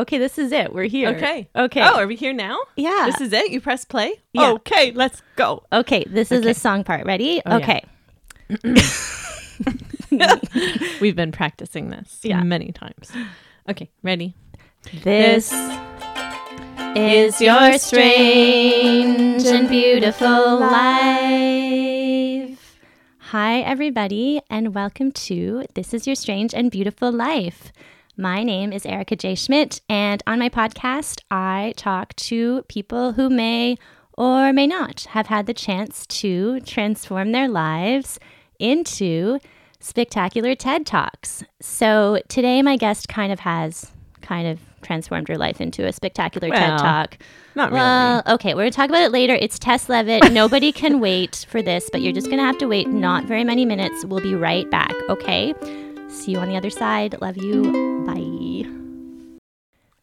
Okay, this is it. We're here. Okay. Okay. Oh, are we here now? Yeah. This is it? You press play? Yeah. Okay, let's go. Okay, this is Okay. the song part. Ready? Oh, yeah. okay. We've been practicing this Yeah. many times. Okay, ready? This is your strange and beautiful life. Hi, everybody, and welcome to This is Your Strange and Beautiful Life. My name is Erica J. Schmidt, and on my podcast, I talk to people who may or may not have had the chance to transform their lives into spectacular TED Talks. So today, my guest kind of has kind of transformed her life into a spectacular TED Talk. Not really. Well, okay, we're gonna talk about it later. It's Taes Leavitt. Nobody can wait for this, but you're just gonna have to wait not very many minutes. We'll be right back, okay? See you on the other side. Love you. Bye.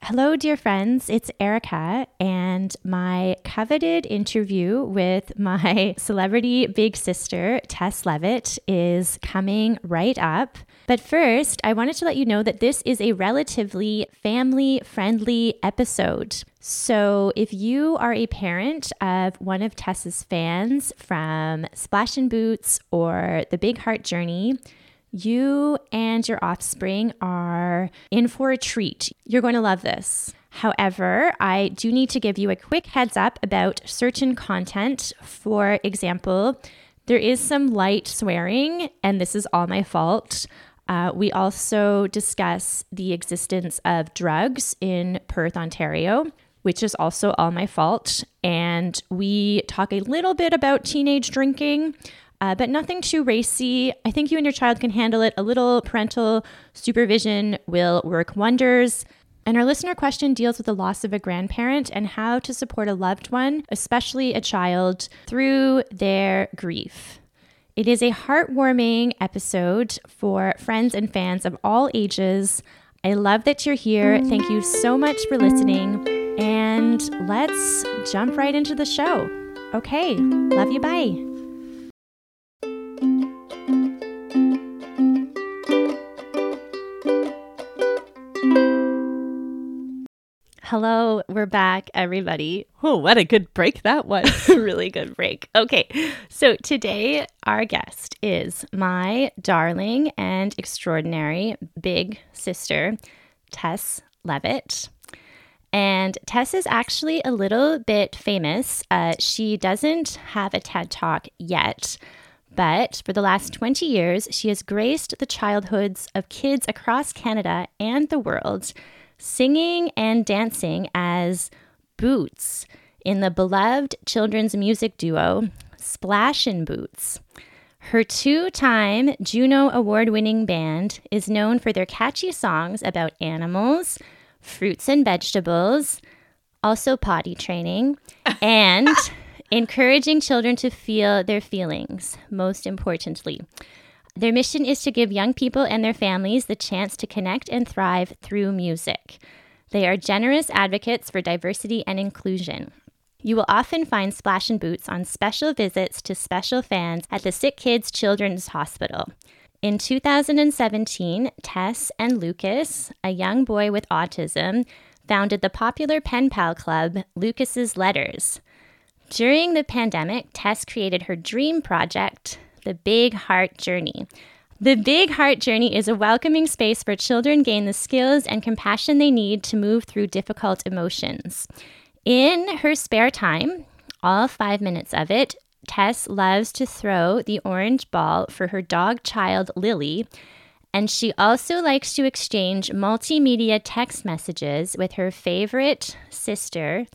Hello, dear friends. It's Erica, and my coveted interview with my celebrity big sister, Taes Leavitt, is coming right up. But first, I wanted to let you know that this is a relatively family friendly episode. So, if you are a parent of one of Taes's fans from Splash and Boots or The Big Heart Journey, you and your offspring are in for a treat. You're going to love this. However, I do need to give you a quick heads up about certain content. For example, there is some light swearing, and this is all my fault. Uh, we also discuss the existence of drugs in Perth, Ontario, which is also all my fault. And we talk a little bit about teenage drinking, uh, but nothing too racy. I think you and your child can handle it. A little parental supervision will work wonders. And our listener question deals with the loss of a grandparent and how to support a loved one, especially a child, through their grief. It is a heartwarming episode for friends and fans of all ages. I love that you're here. Thank you so much for listening. And let's jump right into the show. Okay, love you. Bye. Hello, we're back, everybody. Oh, what a good break that was. really good break. Okay, so today our guest is my darling and extraordinary big sister, Taes Leavitt. And Taes is actually a little bit famous. Uh, she doesn't have a TED Talk yet, but for the last 20 years, she has graced the childhoods of kids across Canada and the world, singing and dancing as Boots in the beloved children's music duo Splash and Boots. Her two time Juno Award winning band is known for their catchy songs about animals, fruits and vegetables, also potty training, and encouraging children to feel their feelings, most importantly. Their mission is to give young people and their families the chance to connect and thrive through music. They are generous advocates for diversity and inclusion. You will often find Splash and Boots on special visits to special fans at the Sick Kids Children's Hospital. In 2017, Taes and Lucas, a young boy with autism, founded the popular pen pal club Lucas's Letters. During the pandemic, Taes created her dream project, the Big Heart Journey. The Big Heart Journey is a welcoming space where children gain the skills and compassion they need to move through difficult emotions. In her spare time, all five minutes of it, Taes loves to throw the orange ball for her dog child, Lily, and she also likes to exchange multimedia text messages with her favorite sister,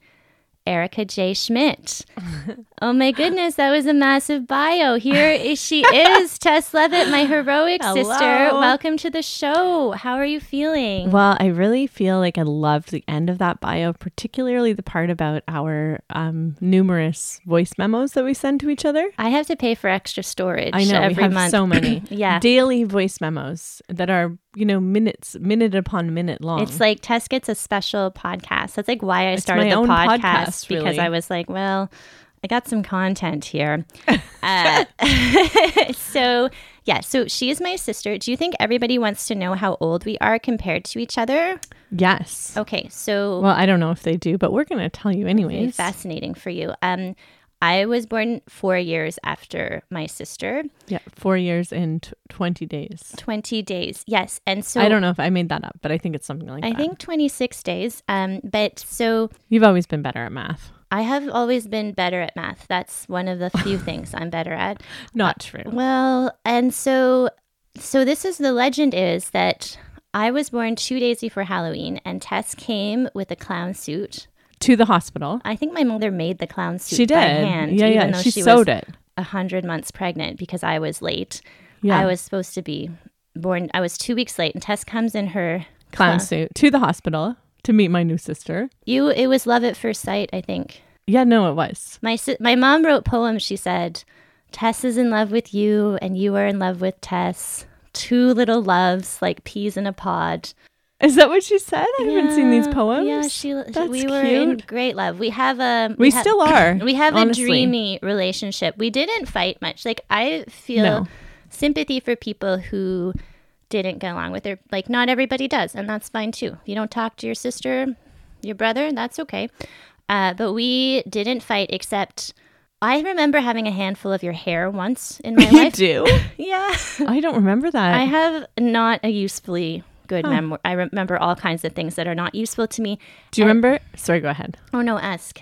Erica J. Schmidt. oh my goodness, that was a massive bio. Here is she is, Taes Leavitt, my heroic sister. Welcome to the show. How are you feeling? well, I really feel like I loved the end of that bio, particularly the part about our um, numerous voice memos that we send to each other. I have to pay for extra storage I know every we have month. so many Yeah. daily voice memos that are you know minutes minute upon minute long. It's like Taes gets a special podcast. That's like why I It's started my the own podcast, podcast, because. I was like, well, I got some content here. uh, so Yeah, so she is my sister. Do you think everybody wants to know how old we are compared to each other? Yes. Okay, so Well, I don't know if they do, but we're going to tell you anyways. fascinating for you. Um, I was born four years after my sister, Yeah, four years and t- 20 days. 20 days. Yes. And so I don't know if I made that up, but I think it's something like I that. I think 26 days. Um, but so You've always been better at math. I have always been better at math. That's one of the few things I'm better at. Not true. Well, and so so this is the legend is that I was born 2 days before Halloween and Taes came with a clown suit. To the hospital. I think my mother made the clown suit She did. by hand yeah, even yeah. though She, she, sewed was it. a 100 months pregnant because I was late. Yeah. I was supposed to be born I was 2 weeks late and Taes comes in her Clown suit to the hospital to meet my new sister. You it was love at first sight, I think. Yeah, no, it was. My si- my mom wrote poems. She said, "Taes is in love with you, and you are in love with Taes. Two little loves like peas in a pod." Is that what she said? I haven't seen these poems. Yeah, she. That's we were in great love. We have a. We have- still are. We have honestly. a dreamy relationship. We didn't fight much. Like I feel No. sympathy for people who didn't get along with her. Like not everybody does, and that's fine too. You don't talk to your sister, your brother. That's okay. Uh, but we didn't fight except. I remember having a handful of your hair once in my You life. You do? Yeah. I don't remember that. I have not a usefully good memory. I remember all kinds of things that are not useful to me. do you remember? Sorry, go ahead. Oh no, ask.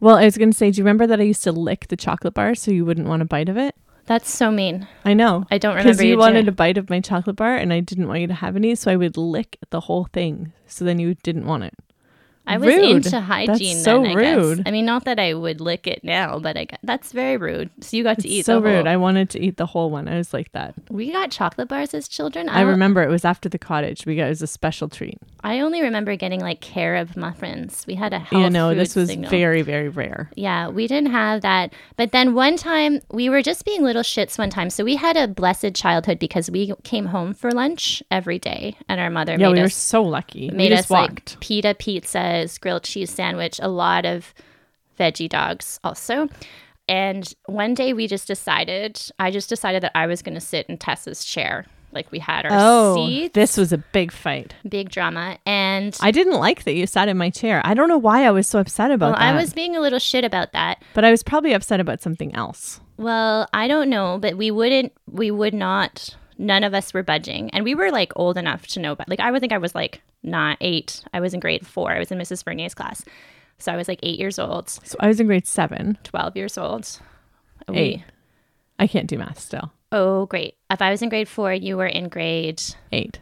Well, I was going to say, do you remember that I used to lick the chocolate bar so you wouldn't want a bite of it? That's so mean. I know. I don't Because remember you you wanted a bite of my chocolate bar and I didn't want you to have any, so I would lick the whole thing. So then you didn't want it. I was Rude. into That's hygiene so then, I guess. rude. I mean, not that I would lick it now, but I that's very rude. So you got to eat so the whole- rude. I wanted to eat the whole one. I was like that. we got chocolate bars as children. I don't- remember it was after the cottage. We got it was a special treat. I only remember getting like carob muffins. We had a health you know, this was signal. very, very rare. Yeah, we didn't have that. But then one time, we were just being little shits one time. So we had a blessed childhood because we came home for lunch every day, and our mother Yeah, made we were so lucky. made we us walked. like pita grilled cheese sandwich, a lot of veggie dogs also. And one day we just decided, I just decided that I was going to sit in Tessa's chair. Like we had our oh, seats, this was a big fight. big drama. And I didn't like that you sat in my chair. I don't know why I was so upset about well, that. I was being a little shit about that. but I was probably upset about something else. Well, I don't know, but we wouldn't, we would not, none of us were budging. And we were like old enough to know, but like I would think I was like not eight. I was in grade four. I was in Mrs. Bernier's class. So I was like eight years old, So I was in grade seven. 12 years old. We- Eight. I can't do math still. Oh, great. If I was in grade four, you were in grade. Eight.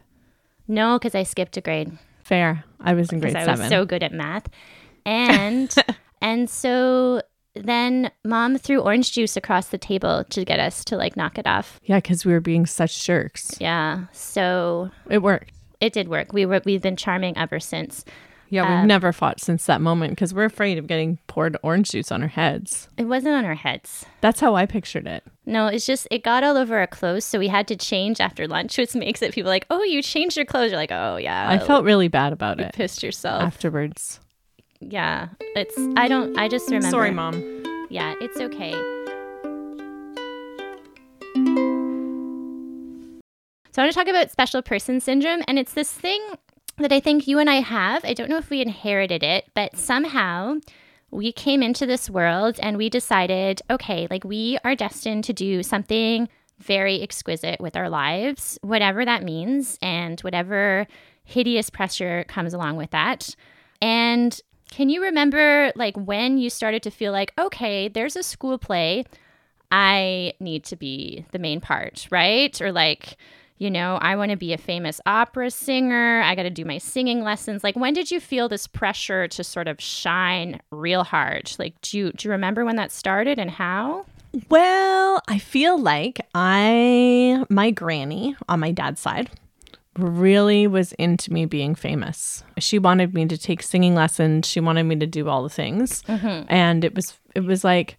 No, because I skipped a grade Fair. I was in grade because I was so good at math. And and so then mom threw orange juice across the table to get us to like knock it off. yeah, because we were being such jerks. Yeah. So It worked. it did work. We were we've been charming ever since. Yeah, we've Um, never fought since that moment because we're afraid of getting poured orange juice on our heads. It wasn't on our heads. That's how I pictured it. No, it's just it got all over our clothes, so we had to change after lunch, which makes it people like, oh, you changed your clothes. You're like, oh yeah, I felt really bad about it. you it pissed yourself. afterwards. Yeah, it's I don't. I just remember. Sorry, mom. Yeah, it's okay. So I want to talk about special person syndrome, and it's this thing that I think you and I have. I don't know if we inherited it, but somehow we came into this world and we decided, okay, like we are destined to do something very exquisite with our lives, whatever that means, and whatever hideous pressure comes along with that. And can you remember like when you started to feel like, okay, there's a school play, I need to be the main part, right? Or like, you know, I want to be a famous opera singer. I got to do my singing lessons. Like, when did you feel this pressure to sort of shine real hard? Like, do you do you remember when that started and how? Well, I feel like I, my granny on my dad's side, really was into me being famous. She wanted me to take singing lessons. She wanted me to do all the things, mm-hmm. and it was it was like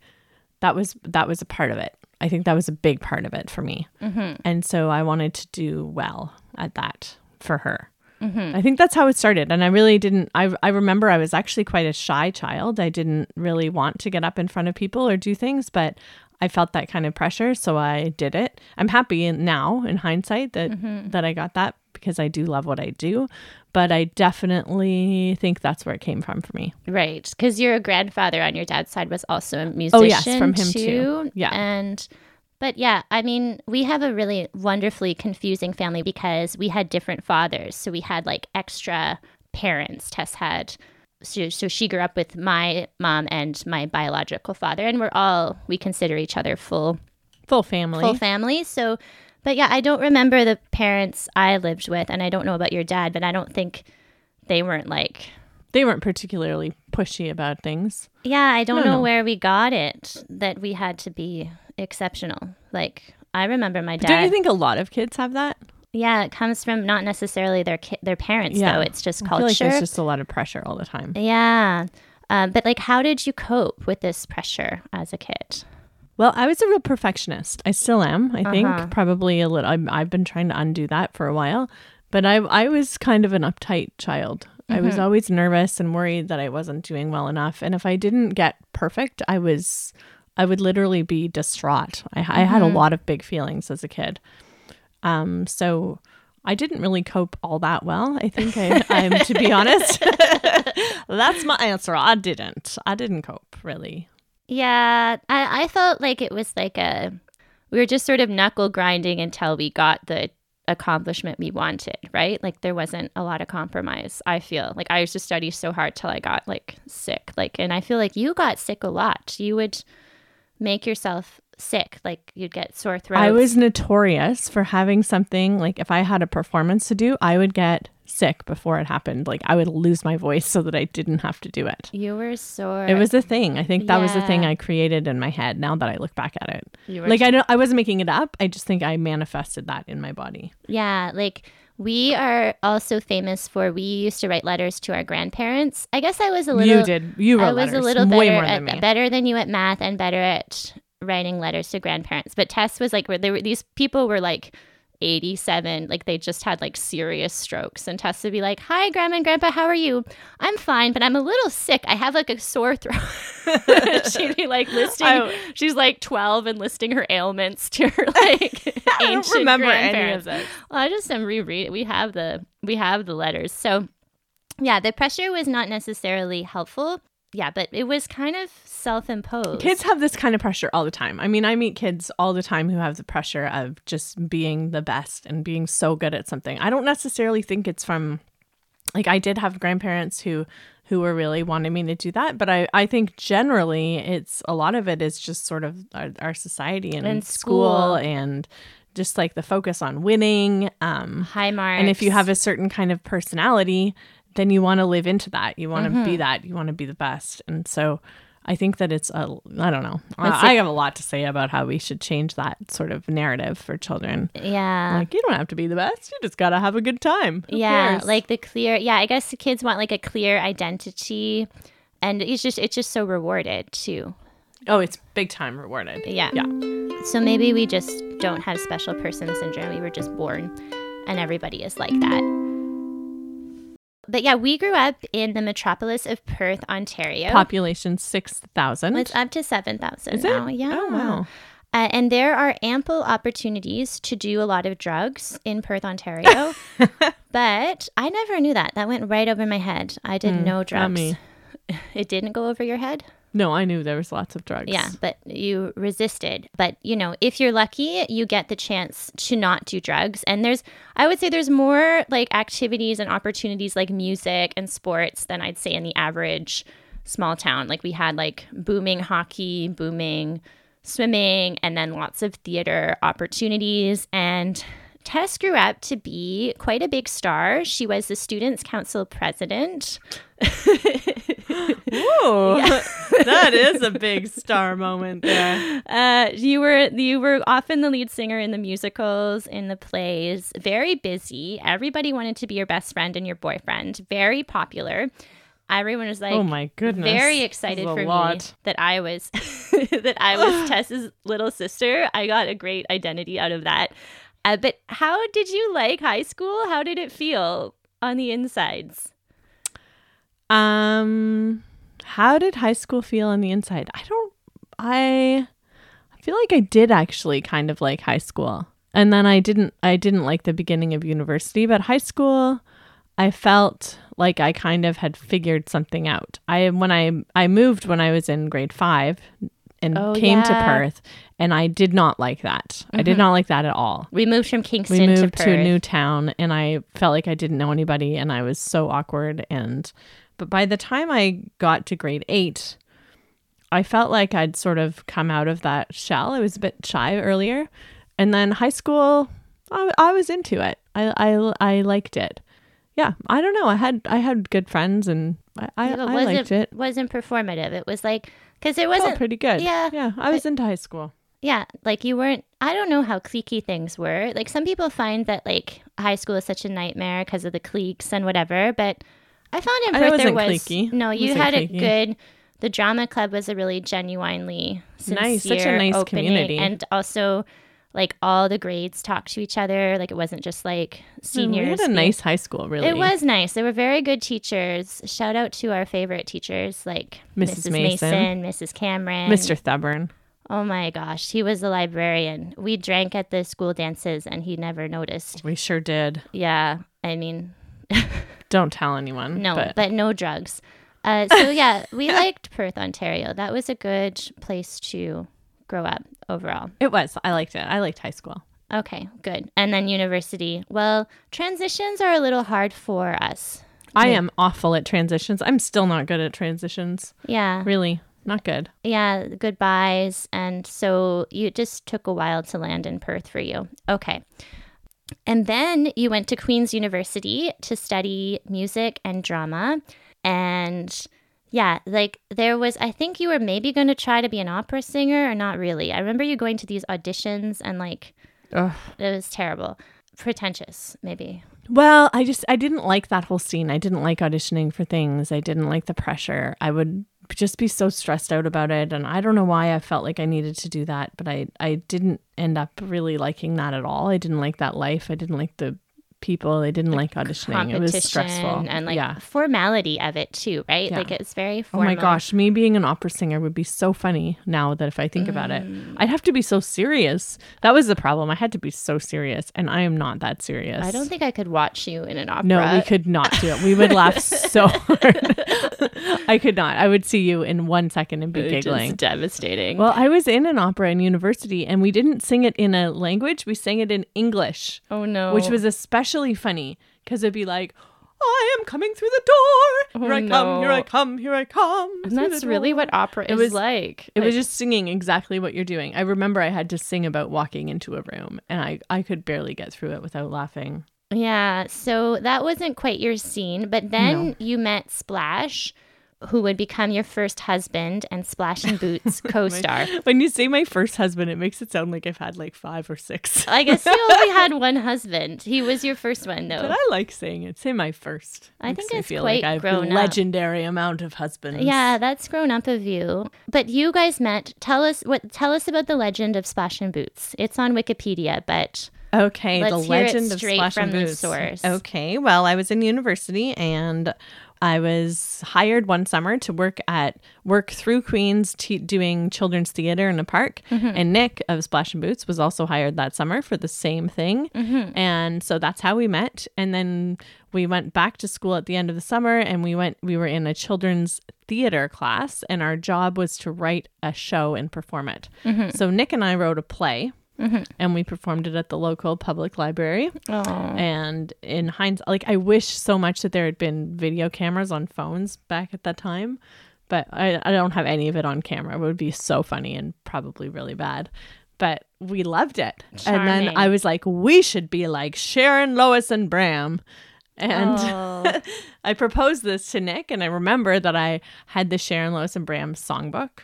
that was that was a part of it. I think that was a big part of it for me, mm-hmm. and so I wanted to do well at that for her. Mm-hmm. I think that's how it started. And I really didn't, I, I remember I was actually quite a shy child. I didn't really want to get up in front of people or do things, but I felt that kind of pressure, so I did it. I'm happy now in hindsight that Mm-hmm. that I got that because I do love what I do, but I definitely think that's where it came from for me. Right. Because your grandfather on your dad's side was also a musician. Oh, yes, from him too. Yeah. And, but yeah, I mean, we have a really wonderfully confusing family because we had different fathers. So we had like extra parents. Tess had, so, so she grew up with my mom and my biological father, and we're all, we consider each other full Full family. full family. So, but yeah, I don't remember the parents I lived with, and I don't know about your dad, but I don't think they weren't like, they weren't particularly pushy about things. yeah, I don't No, know no. where we got it that we had to be exceptional. Like, I remember my dad Don't you think a lot of kids have that? yeah, it comes from not necessarily their ki- their parents Yeah. though. It's just I culture. feel like there's just a lot of pressure all the time. yeah. Um, but like, how did you cope with this pressure as a kid? Well, I was a real perfectionist. I still am. I Uh-huh. think probably a little. I'm, I've been trying to undo that for a while, but I I was kind of an uptight child. I Mm-hmm. was always nervous and worried that I wasn't doing well enough, and if I didn't get perfect, I was I would literally be distraught. I, I had a Mm-hmm. lot of big feelings as a kid. Um, so I didn't really cope all that well. I think I, I'm to be honest. That's my answer. I didn't. I didn't cope really. Yeah, I, I felt like it was like a we were just sort of knuckle grinding until we got the accomplishment we wanted, right? Like there wasn't a lot of compromise. I feel like I used to study so hard till I got like sick. Like and I feel like you got sick a lot. You would make yourself sick. Like you'd get sore throat. I was notorious for having something like if I had a performance to do, I would get sick before it happened. Like I would lose my voice so that I didn't have to do it. you were sore. It was a thing. I think that was the thing I created in my head now that I look back at it. You were Like I don't I wasn't making it up. I just think I manifested that in my body. Yeah, like we are also famous for we used to write letters to our grandparents. I guess I was a little you did. You wrote I was letters a little better at than better than you at math and better at writing letters to grandparents. But Taes was like, where there were these people were like 87, like they just had like serious strokes. And Taes would be like, Hi, Grandma and Grandpa, how are you? I'm fine, but I'm a little sick. I have like a sore throat. She'd be like listing, I- she's like 12 and listing her ailments to her like I ancient remember any of grandparents. Well, I just am reread. We have the we have the letters. So, yeah, the pressure was not necessarily helpful. Yeah, but it was kind of self-imposed. Kids have this kind of pressure all the time. I mean, I meet kids all the time who have the pressure of just being the best and being so good at something. I don't necessarily think it's from like I did have grandparents who who were really wanting me to do that, but I I think generally it's a lot of it is just sort of our, our society and, And school. school. and just like the focus on winning. Um high marks. and if you have a certain kind of personality, then you want to live into that. You want to Mm-hmm. be that. You want to be the best. And so I think that it's a, I don't know. I, I have a lot to say about how we should change that sort of narrative for children. yeah. Like, you don't have to be the best. You just got to have a good time. Who yeah, cares? like the clear. Yeah, I guess the kids want like a clear identity and it's just it's just so rewarded too. oh, it's big time rewarded. Yeah. Yeah. So maybe we just don't have special person syndrome. We were just born and everybody is like that. But yeah, we grew up in the metropolis of Perth, Ontario. Population 6,000. It's up to 7,000 Is it? now. Yeah. Oh, wow. Uh, and there are ample opportunities to do a lot of drugs in Perth, Ontario. but I never knew that. That went right over my head. I did no not drugs. It didn't go over your head? No, I knew there was lots of drugs. Yeah, but you resisted. But, you know, if you're lucky, you get the chance to not do drugs. And there's, I would say there's more like activities and opportunities like music and sports than I'd say in the average small town. Like we had like booming hockey, booming swimming, and then lots of theater opportunities. And Taes grew up to be quite a big star. She was the Students' Council president. Ooh, that is a big star moment there. Uh, you were you were often the lead singer in the musicals, in the plays. Very busy. Everybody wanted to be your best friend and your boyfriend. Very popular. Everyone was like, oh my goodness. very excited for me that I was that I was Taes's little sister. I got a great identity out of that. Uh, but how did you like high school? How did it feel on the insides? Um, how did high school feel on the inside? I don't. I, I feel like I did actually kind of like high school. And then I didn't I didn't like the beginning of university, but high school I felt like I kind of had figured something out. I when I I moved when I was in grade 5 and Oh, came to. Perth and I did not like that. I did mm-hmm. not like that at all. We moved from Kingston We to moved Perth. to a new town and I felt like I didn't know anybody and I was so awkward and but by the time I got to grade 8 I felt like I'd sort of come out of that shell. I was a bit shy earlier. And then high school I, I was into it. I, I I liked it. Yeah, I don't know. I had I had good friends and I I, but I liked it. It wasn't performative. It was like because it wasn't pretty good. yeah, yeah. I was into high school. Yeah, like you weren't. I don't know how cliquey things were. Like some people find that like high school is such a nightmare because of the cliques and whatever. But I found in Perth there was cliquey. no. You had cliquey. it good. The drama club was a really genuinely sincere, Nice, such a nice opening, community. and also like all the grades talked to each other. Like it wasn't just like seniors. we had a nice high school, really. It was nice. They were very good teachers. Shout out to our favorite teachers like Mrs. Mrs. Mason. Mrs. Cameron, Mr. Thuburn. Oh my gosh, he was a librarian. We drank at the school dances and he never noticed. We sure did. Yeah, I mean, Don't tell anyone. no, but but, no drugs. Uh, so yeah, we liked Perth, Ontario. That was a good place to grow up overall. it was. I liked it. I liked high school. Okay, good. And then university. Well, transitions are a little hard for us. I am awful at transitions. I'm still not good at transitions. Yeah. Really, not good. Yeah, goodbyes. And so you just took a while to land in Perth for you. Okay. And then you went to Queen's University to study music and drama. And yeah, like there was, I think you were maybe going to try to be an opera singer or not really. I remember you going to these auditions and like Ugh. it was terrible. Pretentious, maybe. Well, I just I didn't like that whole scene. I didn't like auditioning for things. I didn't like the pressure. I would just be so stressed out about it and I don't know why I felt like I needed to do that, but I I didn't end up really liking that at all. I didn't like that life. I didn't like the people. They didn't like auditioning. It was stressful. and like yeah. formality of it too, right? Yeah. Like it's very formal. Oh my gosh, me being an opera singer would be so funny now that if I think about it. Mm. I'd have to be so serious. That was the problem. I had to be so serious, and I am not that serious. I don't think I could watch you in an opera. No, we could not do it. We would laugh so hard. I could not. I would see you in one second and be It's giggling. devastating. Well, I was in an opera in university, and we didn't sing it in a language. We sang it in English, oh no. which was especially funny because it'd be like, "I am coming through the door. Here Oh, I come. Here I come. Here I come." and that's really what opera is was- like. It was just singing exactly what you're doing. I remember I had to sing about walking into a room, and I I could barely get through it without laughing. yeah. So that wasn't quite your scene, but then you met Splash, who would become your first husband and Splash and Boots co-star. When you say my first husband, it makes it sound like I've had like five or six. I guess you only had one husband. He was your first one, But though. I like saying it. Say my first. I Makes think it's feel quite like I've grown up. legendary amount of husbands. Yeah, that's grown up of you. But you guys met. Tell us what. Tell us about the legend of Splash and Boots. It's on Wikipedia, but Okay, Let's the legend of Splash and Boots. source. Okay, well, I was in university and I was hired one summer to work at work through Queens t- doing children's theater in a park. Mm-hmm. And Nick of Splash and Boots was also hired that summer for the same thing. Mm-hmm. And so that's how we met. And then we went back to school at the end of the summer and we went we were in a children's theater class and our job was to write a show and perform it. Mm-hmm. So Nick and I wrote a play. And we performed it at the local public library. oh, And in hindsight, like I wish so much that there had been video cameras on phones back at that time, but I, I don't have any of it on camera. It would be so funny and probably really bad. But we loved it. And then I was like, we should be like Sharon, Lois, and Bram. And Oh. I proposed this to Nick, and I remember that I had the Sharon, Lois, and Bram songbook.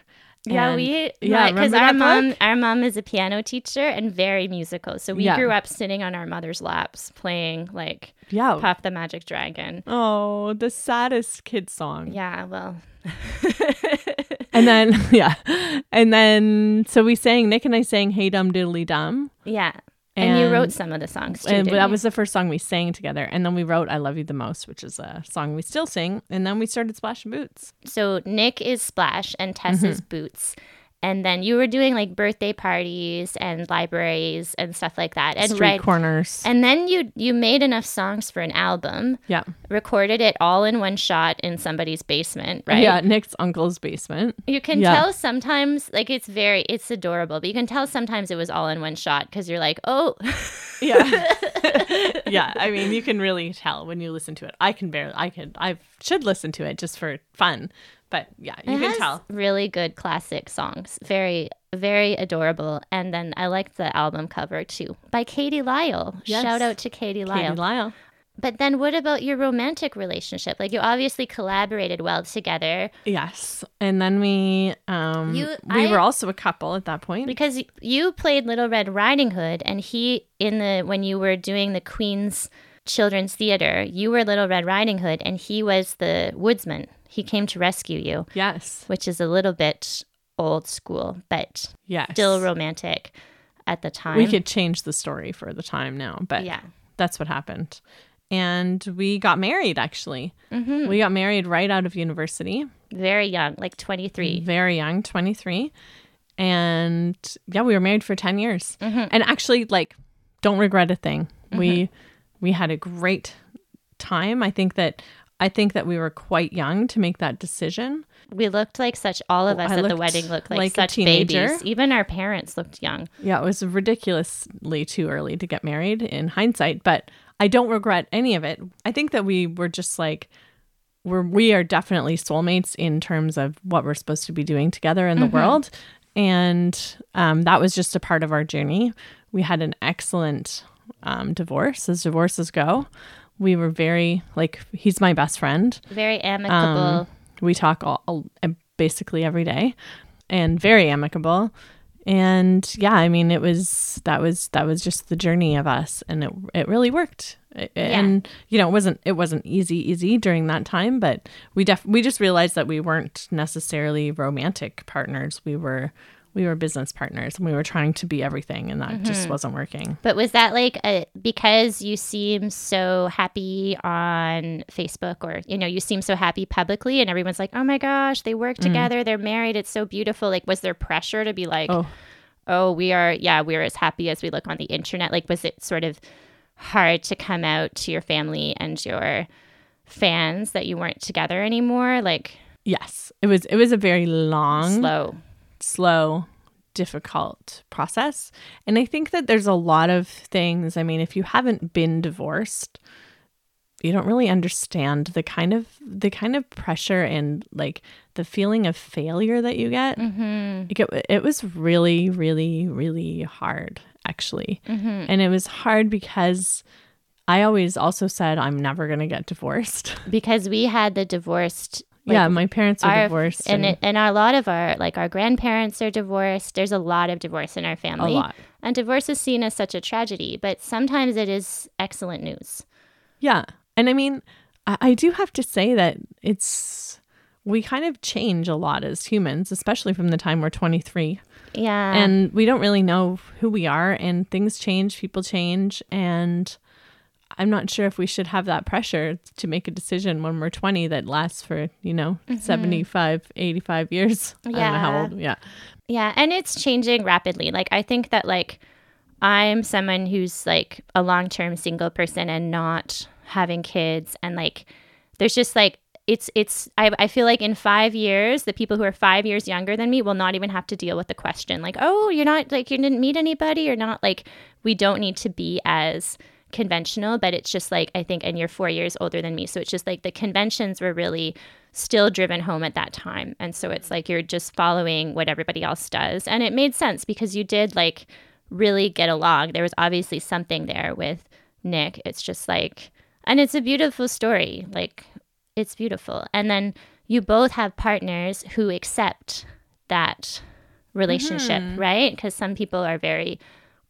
Yeah, And- we yeah, because our that mom our mom is a piano teacher and very musical. So we Yeah. grew up sitting on our mother's laps playing like Yeah. Puff the Magic Dragon. Oh, the saddest kid song. Yeah, well, And then, yeah. And then, so we sang, Nick and I sang Hey Dum Diddly Dum. yeah. And, you wrote some of the songs too. And that you? was the first song we sang together. And then we wrote I Love You the Most, which is a song we still sing. And then we started Splash and Boots. so Nick is Splash and Taes is Mm-hmm. Boots. And then you were doing like birthday parties and libraries and stuff like that and Street right corners. and then you you made enough songs for an album yeah. recorded it all in one shot in somebody's basement right Yeah, Nick's uncle's basement. you can Yeah. tell sometimes like it's very it's adorable but you can tell sometimes it was all in one shot because you're like oh Yeah. yeah, I mean, you can really tell when you listen to it. I can barely I can I should listen to it just for fun. But yeah, you It can tell. really good classic songs. Very, very adorable. And then I liked the album cover too by Katie Lyle. Yes. Shout out to Katie Lyle. Katie Lyle. But then what about your romantic relationship? Like you obviously collaborated well together Yes. And then we um You- we I- were also a couple at that point. because you played Little Red Riding Hood and he in the when you were doing the Queen's Children's Theater, you were Little Red Riding Hood and he was the woodsman. He came to rescue you, yes. which is a little bit old school, but Yes. still romantic at the time. we could change the story for the time now, but yeah. that's what happened. And we got married actually. Mm-hmm. We got married right out of university, Very young, like 23. very young, 23. And yeah, we were married for 10 years. Mm-hmm. And actually like don't regret a thing. We we had a great time. I think that I think that we were quite young to make that decision. We looked like such, all of us I at the wedding looked like, like such babies. Even our parents looked young. Yeah, it was ridiculously too early to get married in hindsight, but I don't regret any of it. I think that we were just like we're we are definitely soulmates in terms of what we're supposed to be doing together in the world. And um, that was just a part of our journey. We had an excellent um, divorce, as divorces go. We were very like he's my best friend. Very amicable. Um, we talk all, all- basically every day and very amicable and yeah i mean it was that was that was just the journey of us and it it really worked I- and you know it wasn't it wasn't easy easy during that time but we def we just realized that we weren't necessarily romantic partners we were we were business partners and we were trying to be everything and that just mm-hmm. wasn't working But was that like a, because you seem so happy on Facebook or, you know, you seem so happy publicly and everyone's like, oh my gosh, they work mm. together, they're married, it's so beautiful. Like, was there pressure to be like, Oh. oh, we are, yeah, we're as happy as we look on the internet? Like, was it sort of hard to come out to your family and your fans that you weren't together anymore? Like, yes it was it was a very long slow. Slow, difficult process. And I think that there's a lot of things. I mean, if you haven't been divorced, you don't really understand the kind of the kind of pressure and like the feeling of failure that you get. Mm-hmm. It, it was really, really, really hard, actually. Mm-hmm. And it was hard because I always also said I'm never going to get divorced. Because we had the divorced yeah, my parents are our- divorced. and it, and a lot of our like our grandparents are divorced there's a lot of divorce in our family. a lot. and divorce is seen as such a tragedy but sometimes it is excellent news Yeah. And I mean, I, I do have to say that it's, we kind of change a lot as humans, especially from the time we're 23. yeah and we don't really know who we are, and things change, people change. And I'm not sure if we should have that pressure to make a decision when we're 20 that lasts for, you know, mm-hmm. 75, 85 years. I don't know how Yeah. old. Yeah. yeah and it's changing rapidly like i think that like i'm someone who's like a long-term single person and not having kids and like there's just like it's it's I, I feel like in five years the people who are five years younger than me will not even have to deal with the question like oh you're not like you didn't meet anybody you're not like we don't need to be as conventional but it's just like i think and you're four years older than me so it's just like the conventions were really still driven home at that time. And so it's mm-hmm. like you're just following what everybody else does. And it made sense because you did like really get along. There was obviously something there with nick. It's just like and it's a beautiful story. Like it's beautiful. And then you both have partners who accept that relationship mm-hmm. right? Because some people are very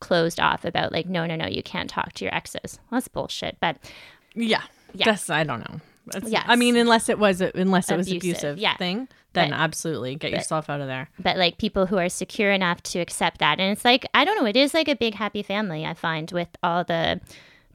closed off about like no no no you can't talk to your exes well, that's bullshit but Yeah. Yeah. That's, I don't know. Yes. I mean, unless it was, unless it was Abusive, abusive yeah. thing, then But- absolutely get yourself out of there. but like people who are secure enough to accept that and it's like i don't know it is like a big happy family i find with all the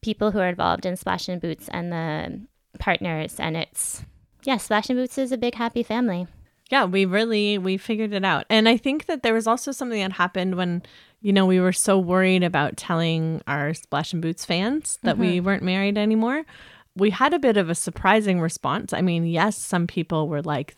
people who are involved in splash and boots and the partners and it's yeah splash and boots is a big happy family yeah, we really we figured it out. And I think that there was also something that happened when you know we were so worried about telling our Splash and Boots fans that we mm-hmm. weren't married anymore. We had a bit of a surprising response. I mean, yes, some people were like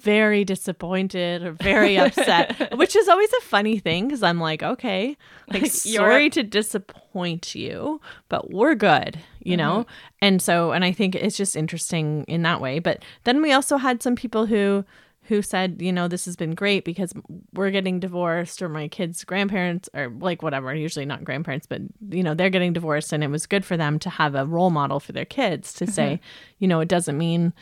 very disappointed or very upset, which is always a funny thing because I'm like, okay, like sorry to disappoint you, but we're good, you know? Mm-hmm. And so, and I think it's just interesting in that way. But then we also had some people who, who said, you know, this has been great because we're getting divorced or my kids' grandparents or like whatever, usually not grandparents, but you know, they're getting divorced and it was good for them to have a role model for their kids to say, mm-hmm. you know, it doesn't mean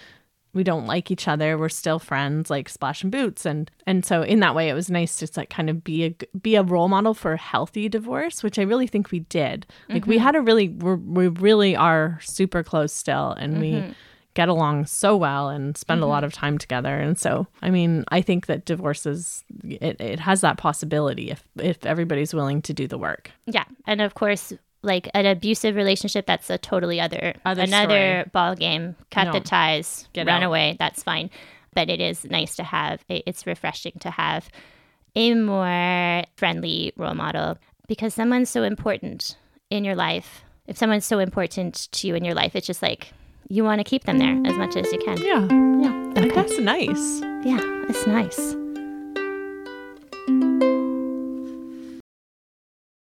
we don't like each other we're still friends like splash and boots. And and so in that way it was nice to like kind of be a be a role model for a healthy divorce which i really think we did. Like we mm-hmm. had a really we're, we really are super close still and we mm-hmm. Get along so well and spend a lot mm-hmm. of time together and so i mean i think that divorce is it, it has that possibility if if everybody's willing to do the work Yeah, and of course, like an abusive relationship, that's a totally other, Other another story. ball game. Cut the ties, Get run out. away. That's fine, but it is nice to have. It's refreshing to have a more friendly role model because someone's so important in your life. If someone's so important to you in your life, it's just like you want to keep them there as much as you can. yeah Yeah. Okay. that's nice Yeah, it's nice.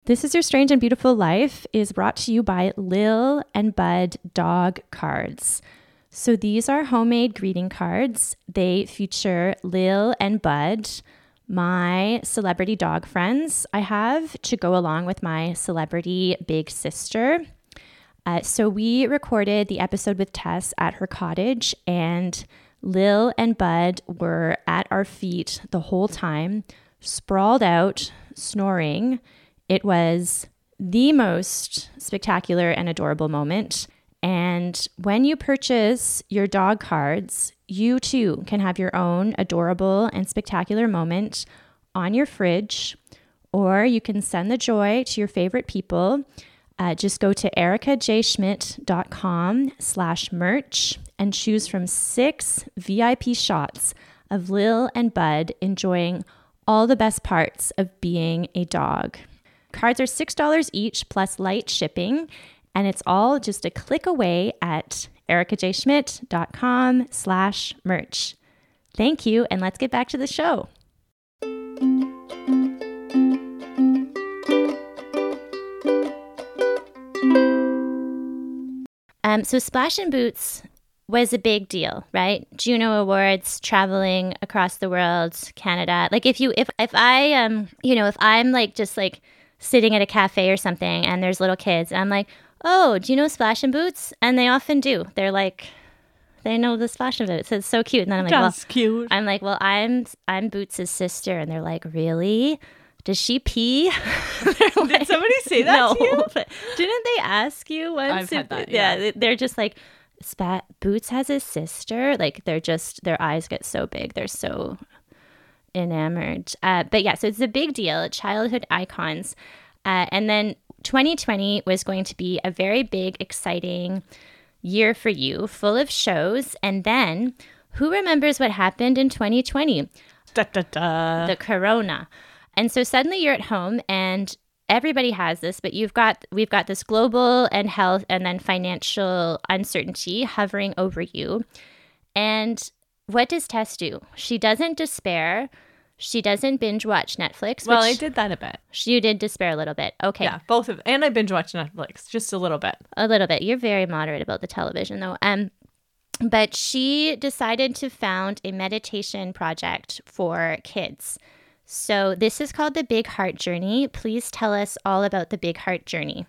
This is Your Strange and Beautiful Life is brought to you by Lil and Bud Dog Cards. So these are homemade greeting cards. They feature Lil and Bud, my celebrity dog friends I have to go along with my celebrity big sister. Uh, so we recorded the episode with Taes at her cottage, and Lil and Bud were at our feet the whole time, sprawled out, snoring. It was the most spectacular and adorable moment. And when you purchase your dog cards, you too can have your own adorable and spectacular moment on your fridge, or you can send the joy to your favorite people. Uh, just go to ericajschmidt.com slash merch and choose from six VIP shots of Lil and Bud enjoying all the best parts of being a dog. Cards are $6 each plus light shipping, and it's all just a click away at ericajschmidt.com slash merch. Thank you, and let's get back to the show. Um, so Splash and Boots was a big deal, right? Juno Awards, traveling across the world, Canada. Like if you if if I um you know if I'm like just like sitting at a cafe or something and there's little kids and I'm like, oh, do you know Splash and Boots? And they often do. They're like, they know the Splash and Boots. It's so cute. And then I'm like, well, that's cute I'm like, well, I'm I'm Boots' sister, and they're like, really? Does she pee? Did somebody say that no, to you? but didn't they ask you once? I've if- had that, yeah. yeah. they're just like, Spat Boots has a sister. Like they're just their eyes get so big. They're so enamored. Uh, but yeah, so it's a big deal. Childhood icons, uh, and then 2020 was going to be a very big, exciting year for you, full of shows. And then, who remembers what happened in 2020? da, da, da. the corona. And so suddenly you're at home and everybody has this, but you've got we've got this global and health and then financial uncertainty hovering over you. And what does Taes do? She doesn't despair. She doesn't binge watch Netflix. well i did that a bit You did despair a little bit. Okay. Yeah, both of and I binge watch Netflix just a little bit. A little bit. You're very moderate about the television, though. Um, but she decided to found a meditation project for kids. So this is called the Big Heart Journey. Please tell us all about the Big Heart Journey.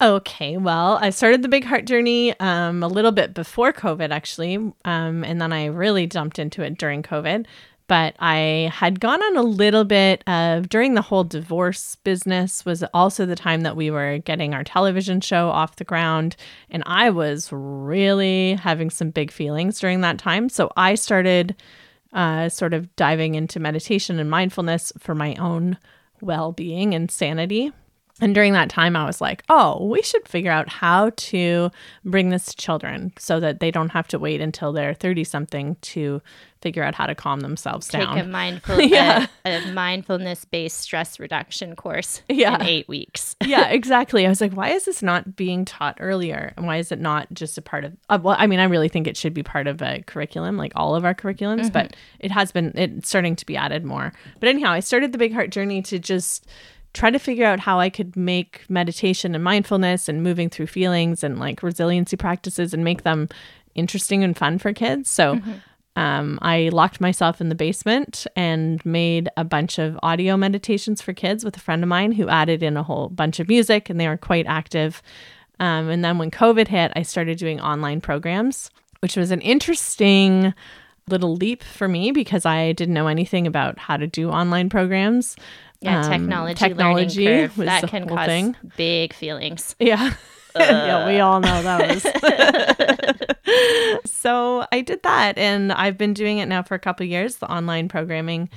Okay, well, I started the Big Heart Journey um, a little bit before COVID, actually, um, and then I really jumped into it during COVID. But I had gone on a little bit of during the whole divorce business was also the time that we were getting our television show off the ground, and I was really having some big feelings during that time. So I started uh, sort of diving into meditation and mindfulness for my own well being and sanity. And during that time, I was like, oh, we should figure out how to bring this to children so that they don't have to wait until they're 30 something to figure out how to calm themselves Take down. a mindful, Yeah. a, a mindfulness based stress reduction course Yeah. in eight weeks. yeah, exactly. I was like, why is this not being taught earlier? And why is it not just a part of, uh, well, I mean, I really think it should be part of a curriculum, like all of our curriculums, but it has been, it's starting to be added more. But anyhow, I started the Big Heart Journey to just try to figure out how I could make meditation and mindfulness and moving through feelings and like resiliency practices and make them interesting and fun for kids. So, um, I locked myself in the basement and made a bunch of audio meditations for kids with a friend of mine who added in a whole bunch of music, and they were quite active. Um, and then when COVID hit, I started doing online programs, which was an interesting little leap for me because I didn't know anything about how to do online programs. Yeah, Um, technology, technology curve, that can cause thing. big feelings. Yeah. yeah, we all know those. so I did that and I've been doing it now for a couple of years, the online programming.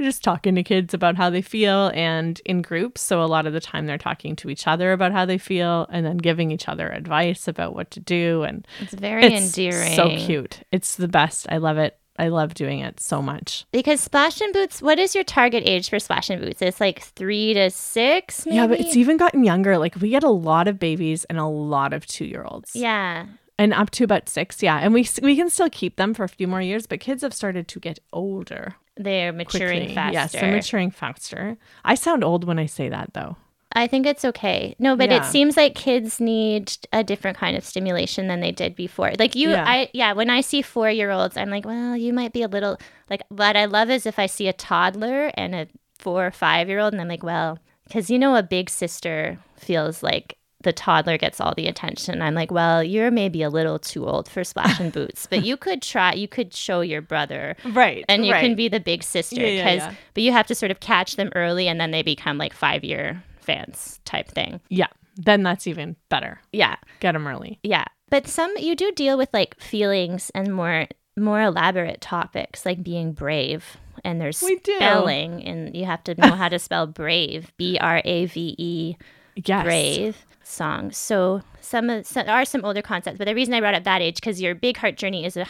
Just talking to kids about how they feel and in groups. So a lot of the time they're talking to each other about how they feel and then giving each other advice about what to do. And It's very it's endearing. so cute. It's the best. I love it. I love doing it so much. Because Splash and Boots, what is your target age for Splash and Boots? It's like three to six, maybe? Yeah, but it's even gotten younger. Like we get a lot of babies and a lot of two year olds. Yeah. and up to about six yeah and we we can still keep them for a few more years but kids have started to get older They're maturing quickly. faster. yes they're maturing faster i sound old when i say that though I think it's okay. No, but Yeah. it seems like kids need a different kind of stimulation than they did before. Like you, Yeah. I yeah. When I see four year olds, I'm like, well, you might be a little like. What I love is if I see a toddler and a four or five year old, and I'm like, well, because you know, a big sister feels like the toddler gets all the attention. I'm like, well, you're maybe a little too old for splash and boots, but you could try. You could show your brother right and you can be the big sister Yeah, yeah, because yeah. but you have to sort of catch them early and then they become like five year fans type thing. Yeah then that's even better. Yeah. Get them early. Yeah. But some you do deal with like feelings and more more elaborate topics like being brave and there's We do. spelling and you have to know how to spell brave b-r-a-v-e yes. brave songs so some of some, there are some older concepts but the reason i brought up that age because your big heart journey is a,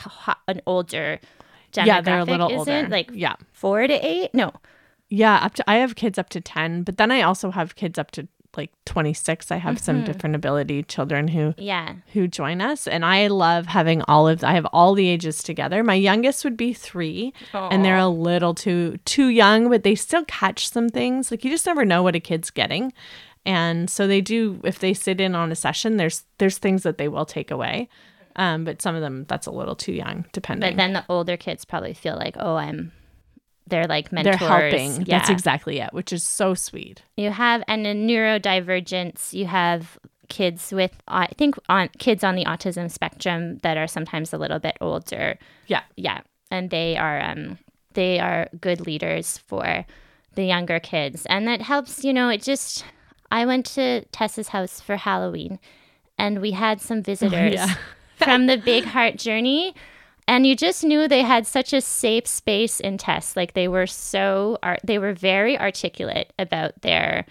an older demographic yeah they're a little older. Like yeah. four to eight? No yeah up to i have kids up to 10 but then i also have kids up to like 26 i have Mm-hmm. some different ability children who yeah. who join us and i love having all of i have all the ages together. My youngest would be three and they're a little too too young but they still catch some things. Like you just never know what a kid's getting. And so they do if they sit in on a session there's there's things that they will take away. Um, but some of them that's a little too young depending. But then the older kids probably feel like, oh, I'm. They're like mentors. they're helping Yeah. that's exactly it which is so sweet you have and in neurodivergence, you have kids with I think on kids on the autism spectrum that are sometimes a little bit older. yeah Yeah, and they are um they are good leaders for the younger kids, and that helps. You know, it just. I went to Tess's house for Halloween, and we had some visitors yeah. from the Big Heart Journey. And you just knew they had such a safe space in Tess. Like they were so, art- they were very articulate about their,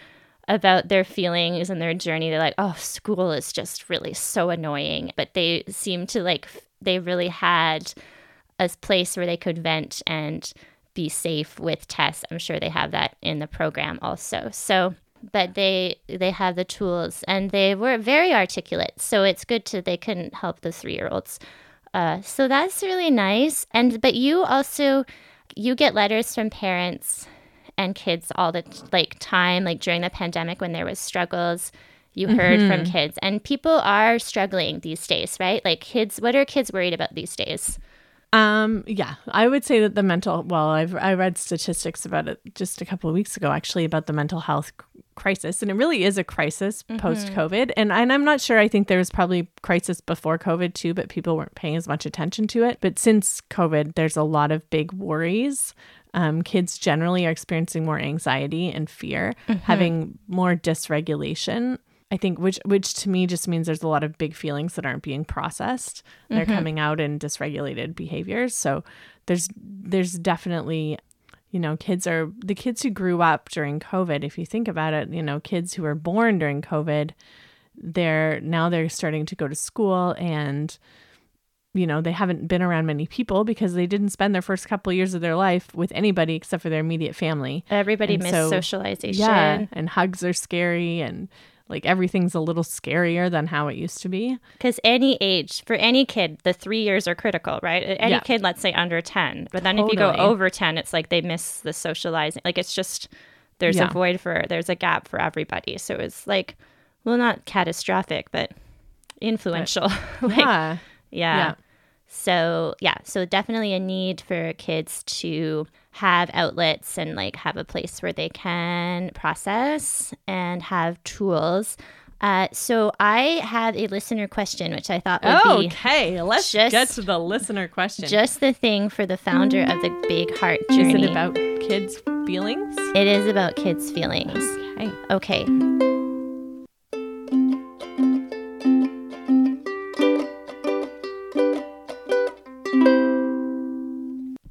about their feelings and their journey. They're like, oh, school is just really so annoying. But they seemed to like, they really had a place where they could vent and be safe with Tess. I'm sure they have that in the program also. So, but they they have the tools and they were very articulate. So it's good to they can help the three year olds. Uh, so that's really nice. And but you also you get letters from parents and kids all the like time like during the pandemic when there was struggles you heard from kids. And people are struggling these days right? Like kids what are kids worried about these days? Um, yeah, I would say that the mental, well, I've, I read statistics about it just a couple of weeks ago, actually, about the mental health crisis. And it really is a crisis mm-hmm. post COVID. And, and I'm not sure, I think there was probably crisis before COVID too, but people weren't paying as much attention to it. But since COVID, there's a lot of big worries. Um, kids generally are experiencing more anxiety and fear, mm-hmm. having more dysregulation. I think which which to me just means there's a lot of big feelings that aren't being processed. They're mm-hmm. coming out in dysregulated behaviors. So there's there's definitely you know, kids are the kids who grew up during COVID, if you think about it, you know, kids who were born during COVID, they're now they're starting to go to school and you know, they haven't been around many people because they didn't spend their first couple of years of their life with anybody except for their immediate family. Everybody And missed so- socialization. Yeah, and hugs are scary and like everything's a little scarier than how it used to be. Because any age, for any kid, the three years are critical, right? Any Yeah. kid, let's say under 10. But then if you go over 10, it's like they miss the socializing. Like it's just, there's Yeah. a void for, there's a gap for everybody. So it's like, well, not catastrophic, but influential. like, yeah. yeah. Yeah. So, yeah, so definitely a need for kids to have outlets and like have a place where they can process and have tools. Uh, so, I have a listener question, which I thought would be Okay, let's just- get to the listener question. just the thing for the founder of the Big Heart Journey. Is it about kids' feelings? It is about kids' feelings. Okay. Okay.